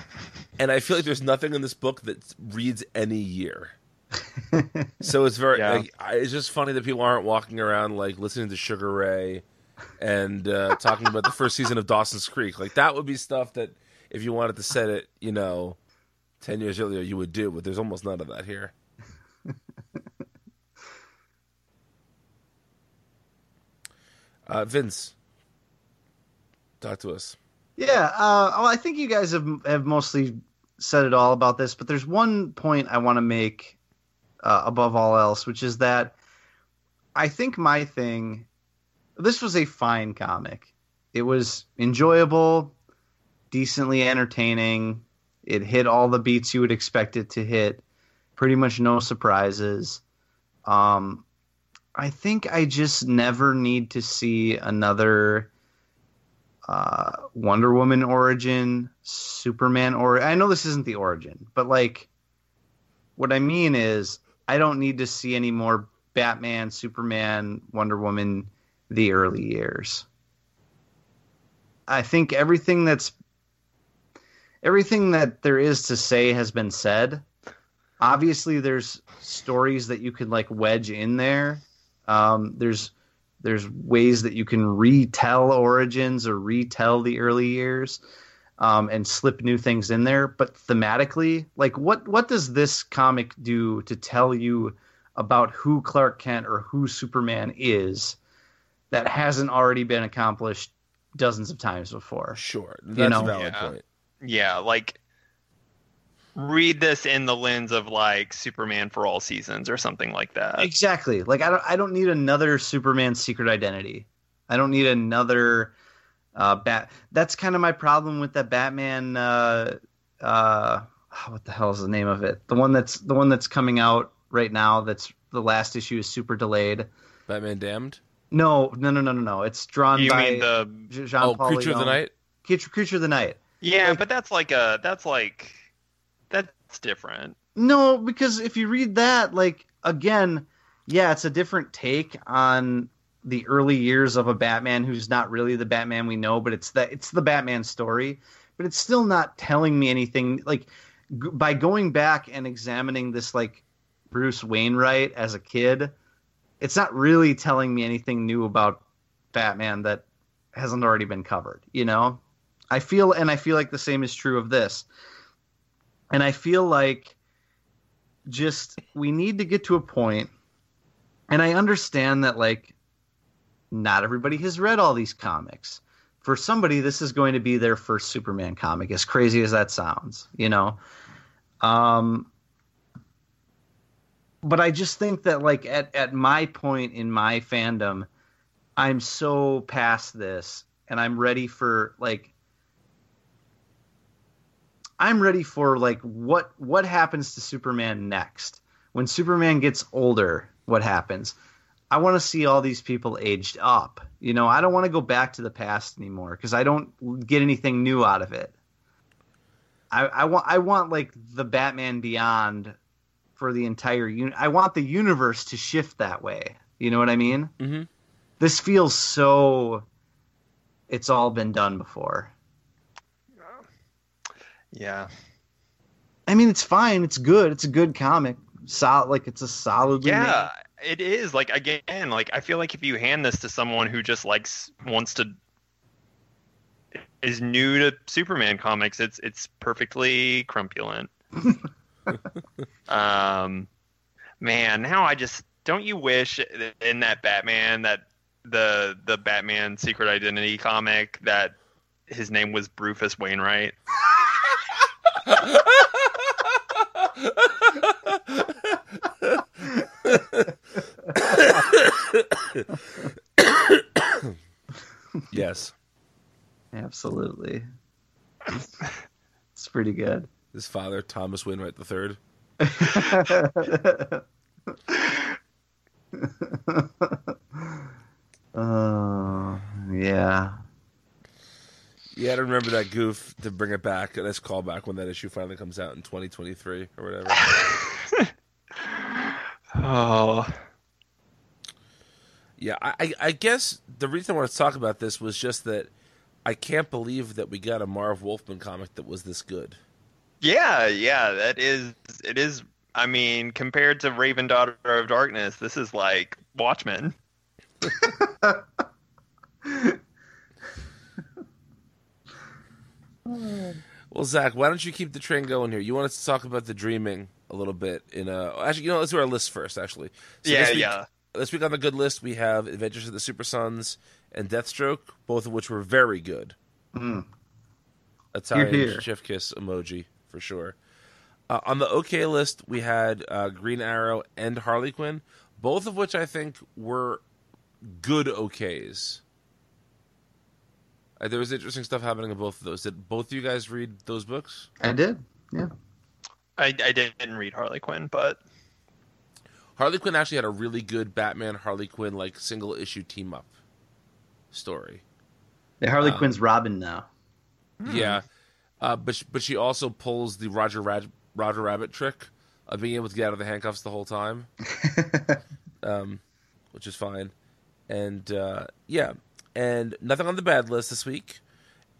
And I feel like there's nothing in this book that reads any year. so it's very Yeah. like, it's just funny that people aren't walking around like listening to Sugar Ray and uh, talking about the first season of Dawson's Creek. Like that would be stuff that if you wanted to set it, you know, 10 years earlier you would do, but there's almost none of that here. uh, Vince, talk to us. Yeah, uh, well, I think you guys have have mostly said it all about this, but there's one point I want to make uh, above all else, which is that I think my thing. This was a fine comic. It was enjoyable, decently entertaining. It hit all the beats you would expect it to hit. Pretty much no surprises. Um, I think I just never need to see another uh, Wonder Woman origin, Superman or I know this isn't the origin, but like what I mean is I don't need to see any more Batman, Superman, Wonder Woman the early years. I think everything that's everything that there is to say has been said. Obviously there's stories that you could like wedge in there. Um, there's there's ways that you can retell origins or retell the early years um, and slip new things in there but thematically like what what does this comic do to tell you about who clark kent or who superman is that hasn't already been accomplished dozens of times before Sure, that's know? a valid Yeah. point. yeah, like read this in the lens of like Superman for all seasons or something like that. exactly like i don't i don't need another superman secret identity i don't need another uh bat that's kind of my problem with that batman uh uh what the hell is the name of it the one that's the one that's coming out right now that's the last issue is super delayed Batman Damned. No no no no no no it's drawn You by mean the jean Oh, paul Creature of the Night. creature, creature of the night Yeah, Like- but that's like a that's like that's different. No, because if you read that, like again, yeah, it's a different take on the early years of a Batman who's not really the Batman we know, but it's the it's the Batman story. But it's still not telling me anything. Like g- by going back and examining this, like Bruce Wainwright as a kid, it's not really telling me anything new about Batman that hasn't already been covered. You know, I feel, and I feel like the same is true of this. And I feel like just we need to get to a point and I understand that like not everybody has read all these comics. For somebody this is going to be their first Superman comic as crazy as that sounds, you know. Um but I just think that like at at my point in my fandom I'm so past this and I'm ready for like I'm ready for like what what happens to Superman next. When Superman gets older, what happens? I want to see all these people aged up. You know, I don't want to go back to the past anymore because I don't get anything new out of it. I, I want I want like the Batman Beyond for the entire un- I want the universe to shift that way. You know what I mean? Mm-hmm. This feels so. It's all been done before. Yeah. I mean, it's fine. It's good. It's a good comic. Solid, like it's a solid. Yeah, it is. Like again, like I feel like if you hand this to someone who just likes wants to is new to Superman comics, it's it's perfectly cromulent. um man, now I just don't you wish in that Batman that the the Batman Secret Identity comic that his name was Rufus Wainwright. yes, Absolutely. It's pretty good. His father, Thomas Wainwright III. Oh, uh, yeah. Yeah, I don't remember that goof to bring it back. Let's call back when that issue finally comes out in 2023 or whatever. Oh, Yeah, I, I- I guess the reason I want to talk about this was just that I can't believe that we got a Marv Wolfman comic that was this good. Yeah, yeah. That is. It is. I mean, compared to Raven Daughter of Darkness, this is like Watchmen. Well, Zach, why don't you keep the train going here? You want us to talk about the dreaming a little bit in a actually, you know, let's do our list first. Actually, So yeah, this week- yeah. This week on the good list, we have Adventures of the Super Sons and Deathstroke, both of which were very good. Mm. Italian Here, here. chef kiss emoji for sure. Uh, on the okay list, we had uh, Green Arrow and Harley Quinn, both of which I think were good OKs. Uh, there was interesting stuff happening in both of those. Did both of you guys read those books? I did. Yeah. I, I didn't read Harley Quinn, but Harley Quinn actually had a really good Batman Harley Quinn like single issue team up story. The Harley Um, Quinn's Robin now. Yeah, uh, but sh- but she also pulls the Roger Rad- Roger Rabbit trick of being able to get out of the handcuffs the whole time, um, which is fine. And uh, yeah, and nothing on the bad list this week.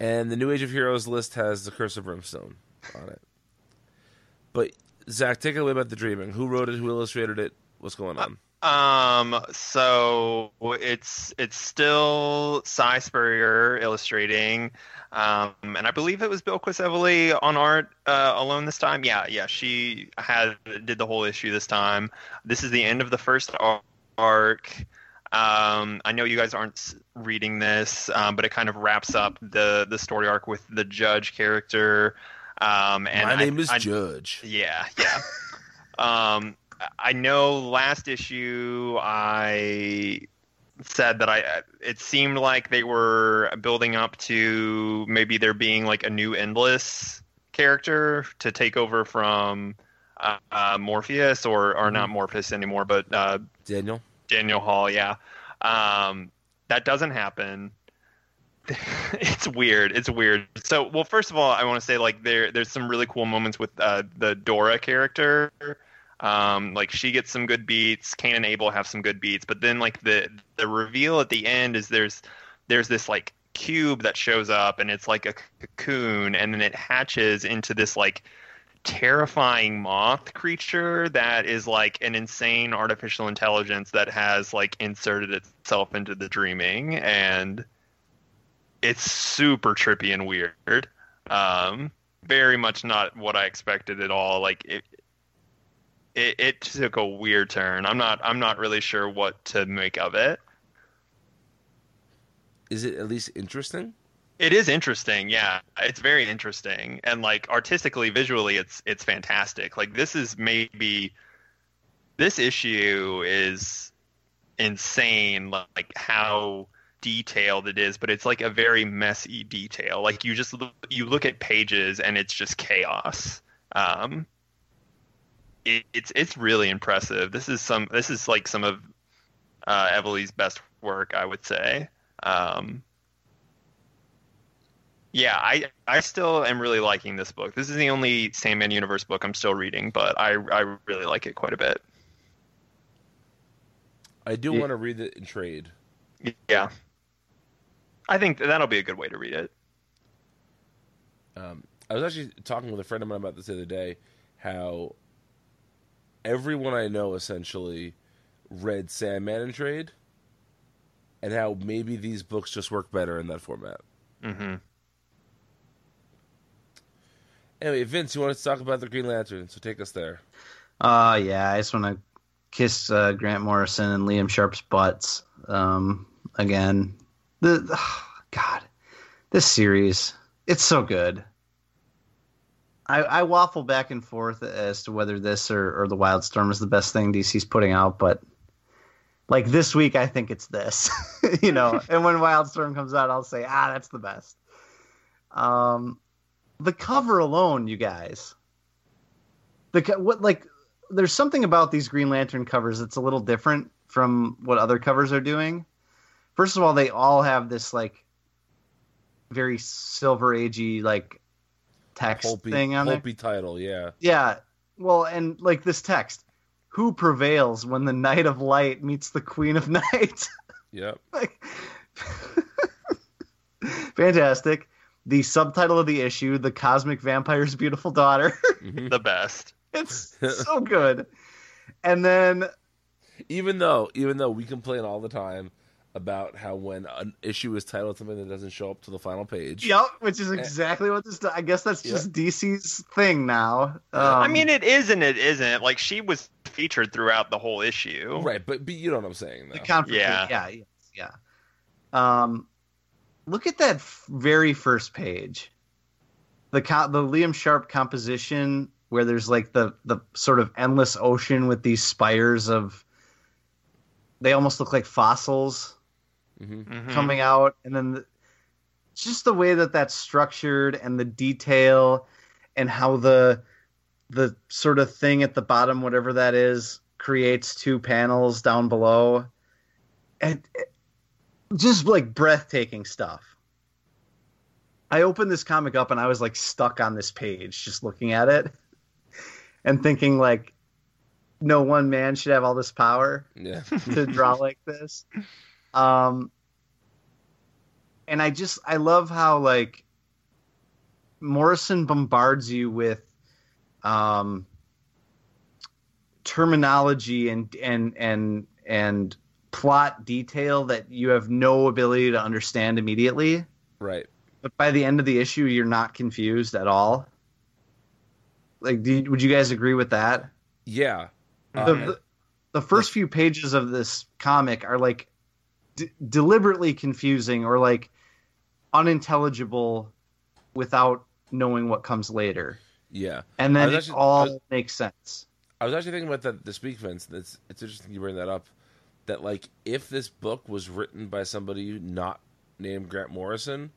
And the New Age of Heroes list has the Curse of Brimstone on it. But Zach, take it away about the Dreaming. Who wrote it? Who illustrated it? What's going on? Um, so it's it's still Si Spurrier illustrating, um, and I believe it was Bilquis Evely on art uh, alone this time. Yeah, yeah, she had did the whole issue this time. This is the end of the first arc. Um, I know you guys aren't reading this, um, but it kind of wraps up the the story arc with the judge character. Um, and My I- name is I- Judge. yeah, yeah. um, I know last issue I said that I it seemed like they were building up to maybe there being like a new endless character to take over from uh, uh, Morpheus or or not Morpheus anymore, but uh, Daniel. Daniel Hall. Yeah, um, that doesn't happen. it's weird. It's weird. So, well, first of all, I want to say like there there's some really cool moments with uh, the Dora character. Um, like she gets some good beats. Cain and Abel have some good beats, but then like the the reveal at the end is there's there's this like cube that shows up and it's like a cocoon and then it hatches into this like terrifying moth creature that is like an insane artificial intelligence that has like inserted itself into the dreaming and it's super trippy and weird um very much not what i expected at all like it it, it took a weird turn i'm not i'm not really sure what to make of it Is it at least interesting? It is interesting, yeah. It's very interesting, and like artistically, visually, it's it's fantastic. Like this is maybe this issue is insane, like how detailed it is, but it's like a very messy detail. Like you just look, you look at pages and it's just chaos. Um, it, it's it's really impressive. This is some this is like some of uh, Emily's best work, I would say. Um, yeah, I I still am really liking this book. This is the only Sandman Universe book I'm still reading, but I I really like it quite a bit. I do Yeah. want to read it in trade. Yeah, I think that'll be a good way to read it. Um, I was actually talking with a friend of mine about this the other day. How everyone I know essentially read Sandman in trade, and how maybe these books just work better in that format. hmm Anyway, Vince, you wanted to talk about the Green Lantern, so take us there. Uh yeah, I just want to kiss uh, Grant Morrison and Liam Sharp's butts um, again. The God, this series, it's so good. I, I waffle back and forth as to whether this or, or the Wildstorm is the best thing DC's putting out, but like this week, I think it's this, you know. and when Wildstorm comes out, I'll say, ah, that's the best. Um, the cover alone, you guys. The what like there's something about these Green Lantern covers that's a little different from what other covers are doing. First of all, they all have this like very silver agey like text Pulpy, thing on there. pulpy title, yeah. Yeah. Well, and like this text, who prevails when the Knight of Light meets the Queen of Night? Yep. like, fantastic. The subtitle of the issue: "The Cosmic Vampire's Beautiful Daughter." Mhm. The best. it's so good. And then, even though even though we complain all the time about how when an issue is titled something that doesn't show up to the final page. yep, which is exactly what this. I guess that's just DC's thing now. Um, I mean, it is and it isn't. Like she was featured throughout the whole issue. Right, but, but you know what I'm saying though. The conflict. Yeah. Yeah. Yeah. Yeah. Um, look at that f- very first page. The co- the Liam Sharp composition where there's like the the sort of endless ocean with these spires of. They almost look like fossils hmm Mhm. coming out, and then the, just the way that that's structured and the detail, and how the the sort of thing at the bottom, whatever that is, creates two panels down below, and it- just like breathtaking stuff. I opened this comic up and I was like stuck on this page, just looking at it, and thinking like, no one man should have all this power Yeah. to draw like this. Um, and I just I love how like Morrison bombards you with um, terminology and and and and plot detail that you have no ability to understand immediately. right. But by the end of the issue, you're not confused at all. Like, do you, would you guys agree with that? Yeah. the, Um, the, the first few pages of this comic are like d- deliberately confusing or like unintelligible without knowing what comes later yeah. and then was it all was- makes sense I was actually thinking about that this week, Vince. It's it's interesting you bring that up. That like if this book was written by somebody not named Grant Morrison,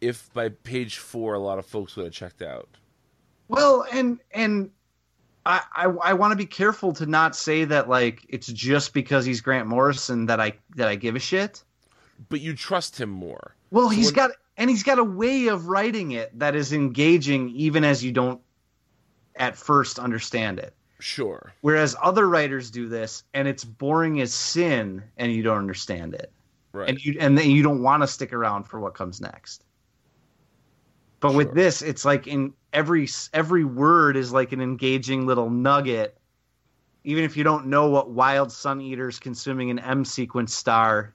if by page four a lot of folks would have checked out. well and and i i, I want to be careful to not say that like it's just because he's grant morrison that i that i give a shit But you trust him more. Well, So he's when- got and he's got a way of writing it that is engaging even as you don't at first understand it. Sure. Whereas other writers do this and it's boring as sin and you don't understand it. Right. And you and then you don't want to stick around for what comes next. But with this it's like in every every word is like an engaging little nugget even if you don't know what wild sun eaters consuming an M sequence star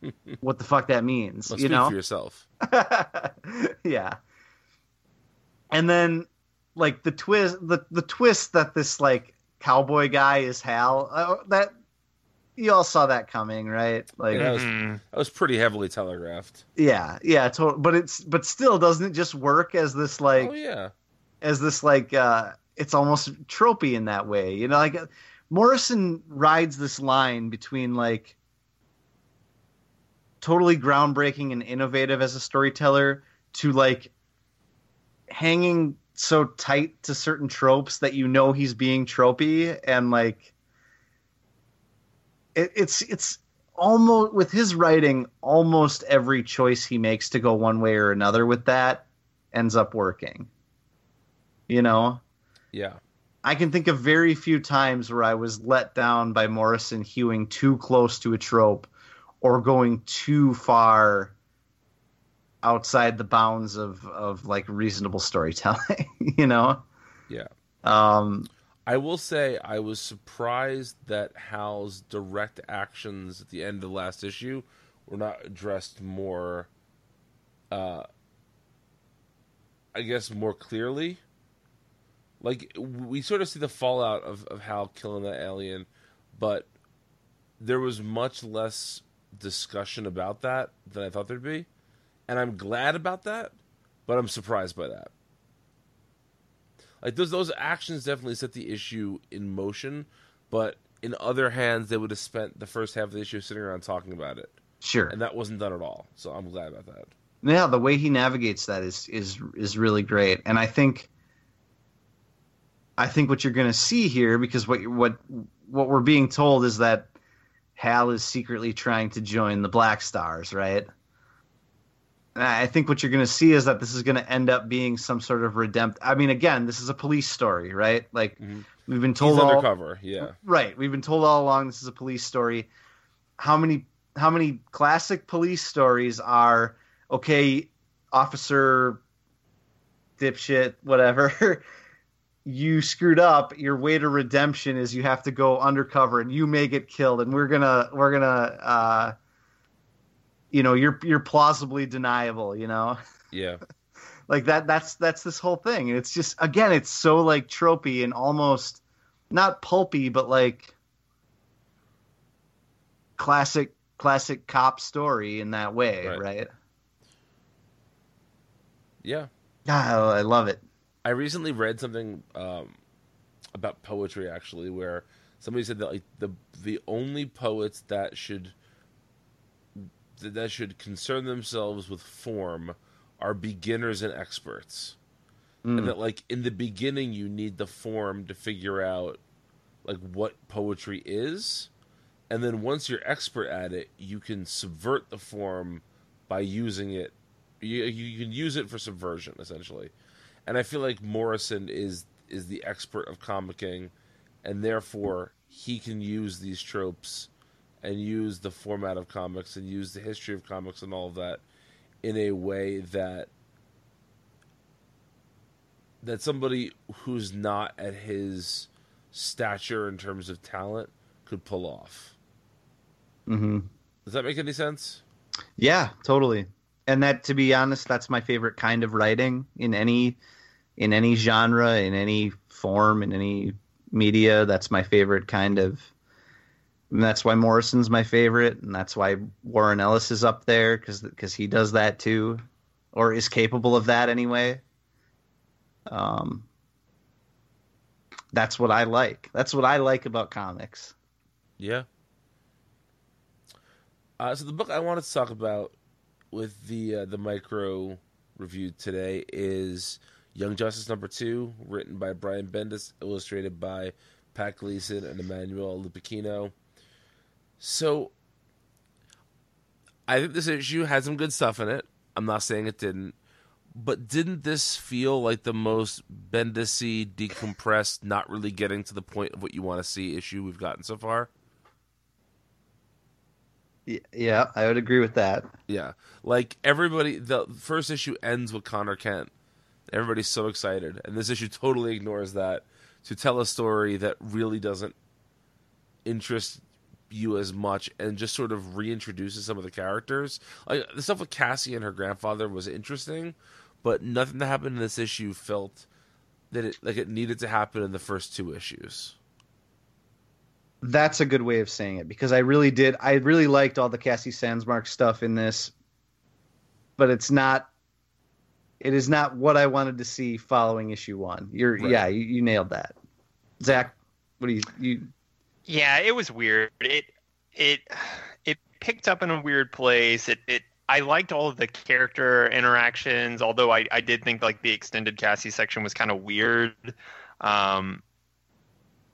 what the fuck that means, you know? for yourself. yeah. And then like the twist the the twist that this like cowboy guy is Hal uh, that you all saw that coming, right? Like Yeah, that was Mhm. that was pretty heavily telegraphed. yeah, yeah, to- but it's but still doesn't it just work as this like oh yeah. as this like uh it's almost tropey in that way you know like uh, morrison rides this line between like totally groundbreaking and innovative as a storyteller to like hanging so tight to certain tropes that you know he's being tropey and like it, it's it's almost with his writing almost every choice he makes to go one way or another with that ends up working you know Yeah. i can think of very few times where i was let down by morrison hewing too close to a trope or going too far outside the bounds of of like reasonable storytelling you know Yeah. um I will say I was surprised that Hal's direct actions at the end of the last issue were not addressed more uh I guess more clearly. Like we sort of see the fallout of, of Hal killing that alien, but there was much less discussion about that than I thought there'd be. And I'm glad about that, but I'm surprised by that. Like those those actions definitely set the issue in motion, but in other hands, they would have spent the first half of the issue sitting around talking about it, Sure. and that wasn't done at all. So I'm glad about that. yeah, the way he navigates that is is is really great, and I think I think what you're going to see here, because what what what we're being told is that Hal is secretly trying to join the Black Stars, right? And I think what you're going to see is that this is going to end up being some sort of redemptive. I mean, again, this is a police story, right? Like Mhm. we've been told He's all, undercover, yeah. Right. We've been told all along this is a police story. How many how many classic police stories are okay, officer dipshit, whatever. you screwed up. Your way to redemption is you have to go undercover and you may get killed and we're gonna we're gonna uh you know, you're you're plausibly deniable, you know? Yeah. like that that's that's this whole thing it's just again it's so like tropey and almost not pulpy but like classic classic cop story in that way Right. right, Yeah. Ah, i love it I recently read something um, about poetry actually, where somebody said that like the the only poets that should that that should concern themselves with form are beginners and experts, Mm. and that like in the beginning you need the form to figure out like what poetry is, and then once you're expert at it, you can subvert the form by using it. You you can use it for subversion essentially and I feel like Morrison is is the expert of comicking, and therefore he can use these tropes and use the format of comics and use the history of comics and all of that in a way that that somebody who's not at his stature in terms of talent could pull off. mm-hmm. Does that make any sense? yeah totally and that to be honest that's my favorite kind of writing in any in any genre in any form in any media that's my favorite kind of and that's why morrison's my favorite and that's why warren ellis is up there because he does that too or is capable of that anyway um that's what i like that's what i like about comics Yeah. Uh, so the book I wanted to talk about with the uh, the micro review today is Young Justice number two, written by Brian Bendis, illustrated by Pat Gleason and Emmanuel Lupacchino. So I think this issue had some good stuff in it. I'm not saying it didn't. But didn't this feel like the most Bendisy, decompressed, not really getting to the point of what you want to see issue we've gotten so far? Yeah i would agree with that Yeah, like everybody, the first issue ends with Connor Kent. Everybody's so excited, and this issue totally ignores that to tell a story that really doesn't interest you as much, and just sort of reintroduces some of the characters. Like the stuff with Cassie and her grandfather was interesting, but nothing that happened in this issue felt that it like it needed to happen in the first two issues. That's a good way of saying it because I really did. I really liked all the Cassie Sandsmark stuff in this, but it's not. It is not what I wanted to see following issue one. You're Right. yeah, you, you nailed that, Zach. What do you you? Yeah, it was weird. It it it picked up in a weird place. It it I liked all of the character interactions, although I, I did think like the extended Cassie section was kind of weird. Um,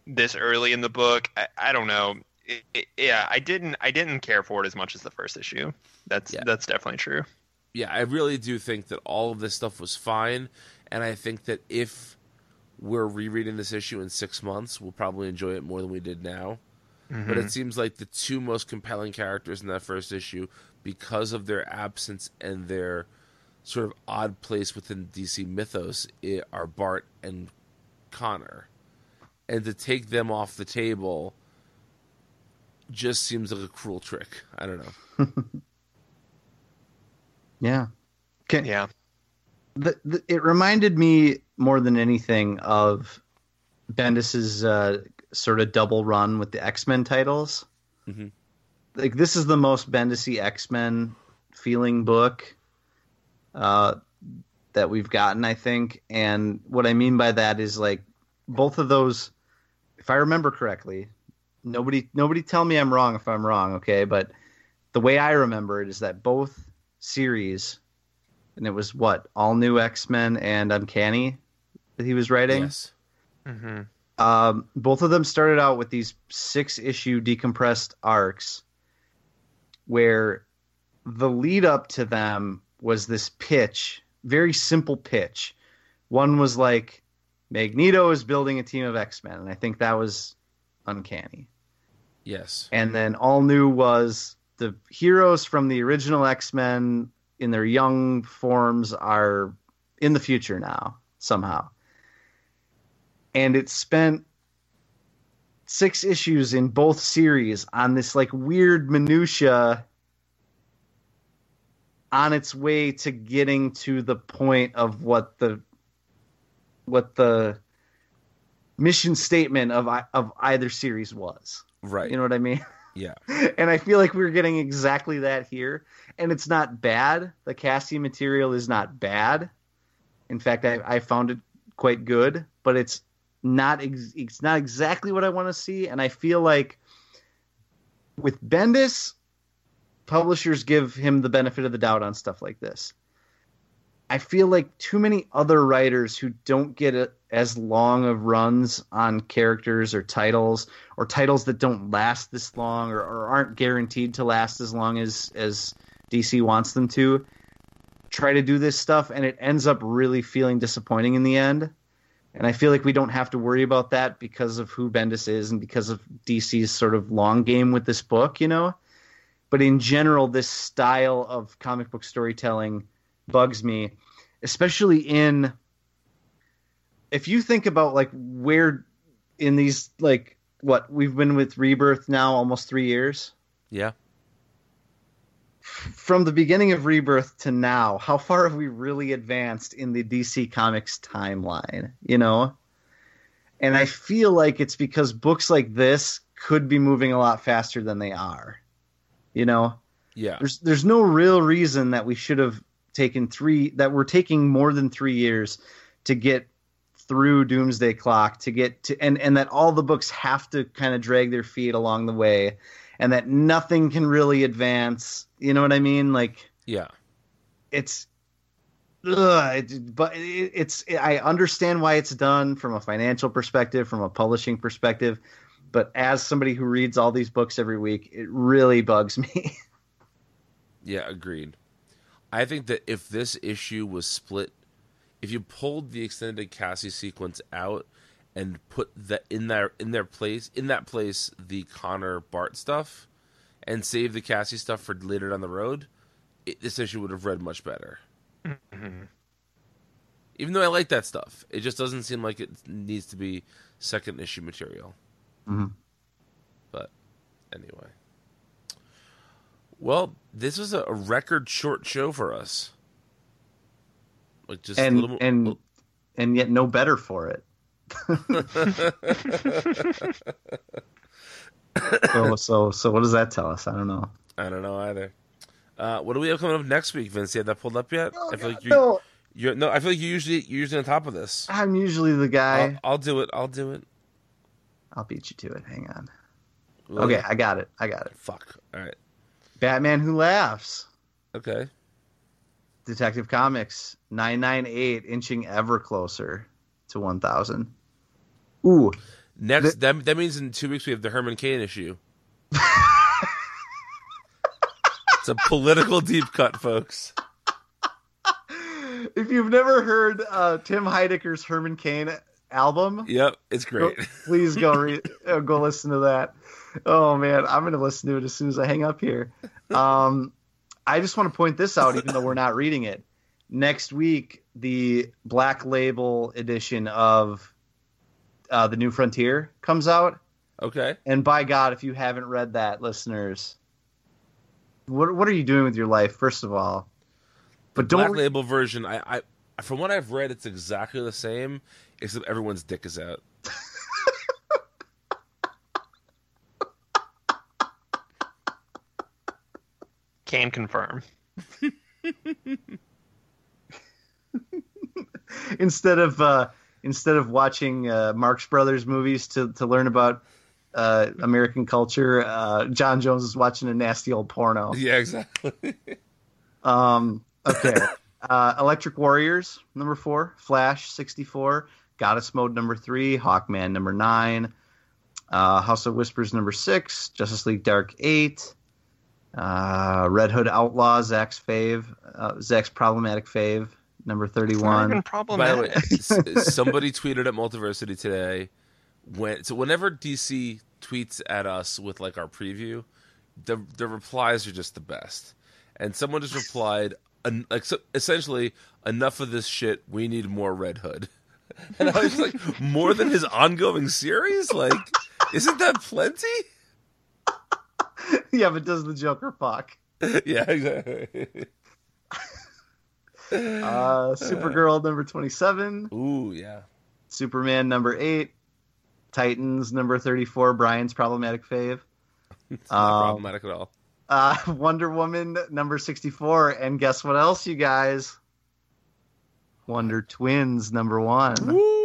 this early in the book, I, I don't know. It, it, yeah, I didn't I didn't care for it as much as the first issue. That's Yeah. that's definitely true. yeah, I really do think that all of this stuff was fine, and I think that if we're rereading this issue in six months, we'll probably enjoy it more than we did now. But mm-hmm. it seems like the two most compelling characters in that first issue, because of their absence and their sort of odd place within DC mythos, i are Bart and Connor, and to take them off the table just seems like a cruel trick. I don't know. Yeah, can, Yeah. the, the, it reminded me more than anything of Bendis's uh, sort of double run with the X Men titles. Mhm. Like this is the most Bendisy X Men feeling book. Uh, that we've gotten, I think. And what I mean by that is like both of those, if I remember correctly, nobody nobody tell me I'm wrong if I'm wrong, okay? But the way I remember it is that both series, and it was what all new X Men and Uncanny that he was writing. Yes. hmm Um, both of them started out with these six issue decompressed arcs where the lead up to them was this pitch, very simple pitch. One was like Magneto is building a team of X Men, and I think that was uncanny. Yes. And then all new was the heroes from the original X Men in their young forms are in the future now, somehow. And it spent six issues in both series on this like weird minutia on its way to getting to the point of what the what the mission statement of of either series was. Right. You know what I mean? yeah. and I feel like we're getting exactly that here. And it's not bad. The casting material is not bad. In fact, I, I found it quite good, but it's not ex- it's not exactly what I want to see. And I feel like with Bendis, publishers give him the benefit of the doubt on stuff like this. I feel like too many other writers who don't get a, as long of runs on characters or titles or titles that don't last this long or, or aren't guaranteed to last as long as as DC wants them to try to do this stuff and it ends up really feeling disappointing in the end. And I feel like we don't have to worry about that because of who Bendis is and because of DC's sort of long game with this book, you know? But in general, this style of comic book storytelling bugs me, especially in if you think about like where in these like what we've been with Rebirth now almost 3 years Yeah. From the beginning of Rebirth to now, how far have we really advanced in the DC Comics timeline? You know? And I feel like it's because books like this could be moving a lot faster than they are. You know? Yeah. There's there's no real reason that we should have taken three that we're taking more than three years to get through Doomsday Clock to get to and, and that all the books have to kind of drag their feet along the way and that nothing can really advance. You know what I mean? Like Yeah. it's ugh, it, but it, it's I understand why it's done from a financial perspective, from a publishing perspective, but as somebody who reads all these books every week, it really bugs me. Yeah, agreed. I think that if this issue was split, if you pulled the extended Cassie sequence out and put that in their in their place in that place the Connor Bart stuff, and save the Cassie stuff for later down the road, it, this issue would have read much better. Even though I like that stuff, it just doesn't seem like it needs to be second issue material. Mhm. But anyway. Well, this was a, a record short show for us. Like just a and little and and yet no better for it. So so so what does that tell us? I don't know. I don't know either. Uh, what do we have coming up next week, Vince? You have that pulled up yet? I feel like you, no, you're no. I feel like you usually you're usually on top of this. I'm usually the guy. I'll, I'll do it. I'll do it. I'll beat you to it. Hang on. Well, Okay, I got it. I got it. Fuck. All right. Batman Who Laughs. Okay. Detective Comics 998 inching ever closer to 1000. Ooh, Next, that that means in two weeks we have the Herman Cain issue. it's a political deep cut, folks. if you've never heard uh, Tim Heidecker's Herman Cain album, Yep, it's go- great. please go read, uh, go listen to that. Oh man, I'm gonna listen to it as soon as I hang up here. Um, I just want to point this out, even though we're not reading it. Next week, the Black Label edition of uh, the New Frontier comes out, Okay. and by God, if you haven't read that, listeners, what what are you doing with your life? First of all, but don't Black re- label version. I, I, from what I've read, it's exactly the same, except everyone's dick is out. Can confirm. instead of uh, instead of watching uh, Marx Brothers movies to to learn about uh, American culture, uh, J'onn J'onzz is watching a nasty old porno. Yeah, exactly. Um, okay. uh, Electric Warriors, number four. Flash, 64. Goddess Mode, number three. Hawkman, number nine. Uh, House of Whispers, number six. Justice League Dark, eight. Uh, Red Hood Outlaw, Zach's fave. Uh, Zach's problematic fave, number It's not 31. even By the way, somebody tweeted at Multiversity today. When so whenever DC tweets at us with like our preview, the the replies are just the best. And someone just replied, en- like so, essentially, enough of this shit. We need more Red Hood. And I was like, more than his ongoing series? Like, isn't that plenty? yeah, but does the Joker fuck? yeah, exactly. Uh, Supergirl, number 27. Ooh, yeah. Superman, number eight. Titans, number 34. Brian's problematic fave. It's not Um, problematic at all. Uh, Wonder Woman number 64. And guess what else, you guys? Wonder Twins number one.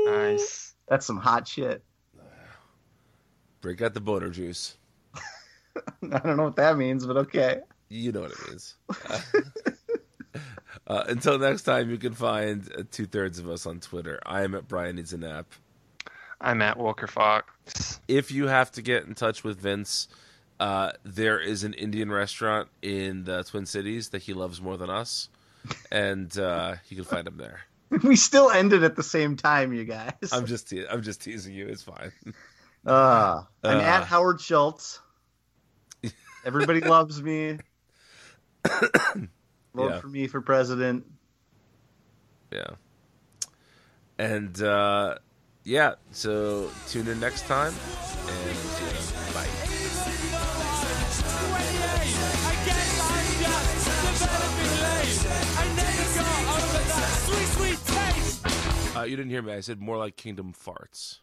nice. That's some hot shit. Break out the boner juice. I don't know what that means, but okay. You know what it means. uh, until next time, you can find uh, two thirds of us on Twitter. I am at Brian Needs a Nap. I'm at Walker Fox. If you have to get in touch with Vince, uh, there is an Indian restaurant in the Twin Cities that he loves more than us, and uh, you can find him there. We still ended at the same time, you guys. I'm just te- I'm just teasing you. It's fine. Uh, I'm Uh. at Howard Schultz. Everybody loves me. Vote Yeah. for me for president. Yeah. And uh, yeah, so tune in next time, and uh, bye. 28. I guess I'm just developing late. I never got over that sweet, sweet taste. Uh, you didn't hear me. I said more like Kingdom Farts.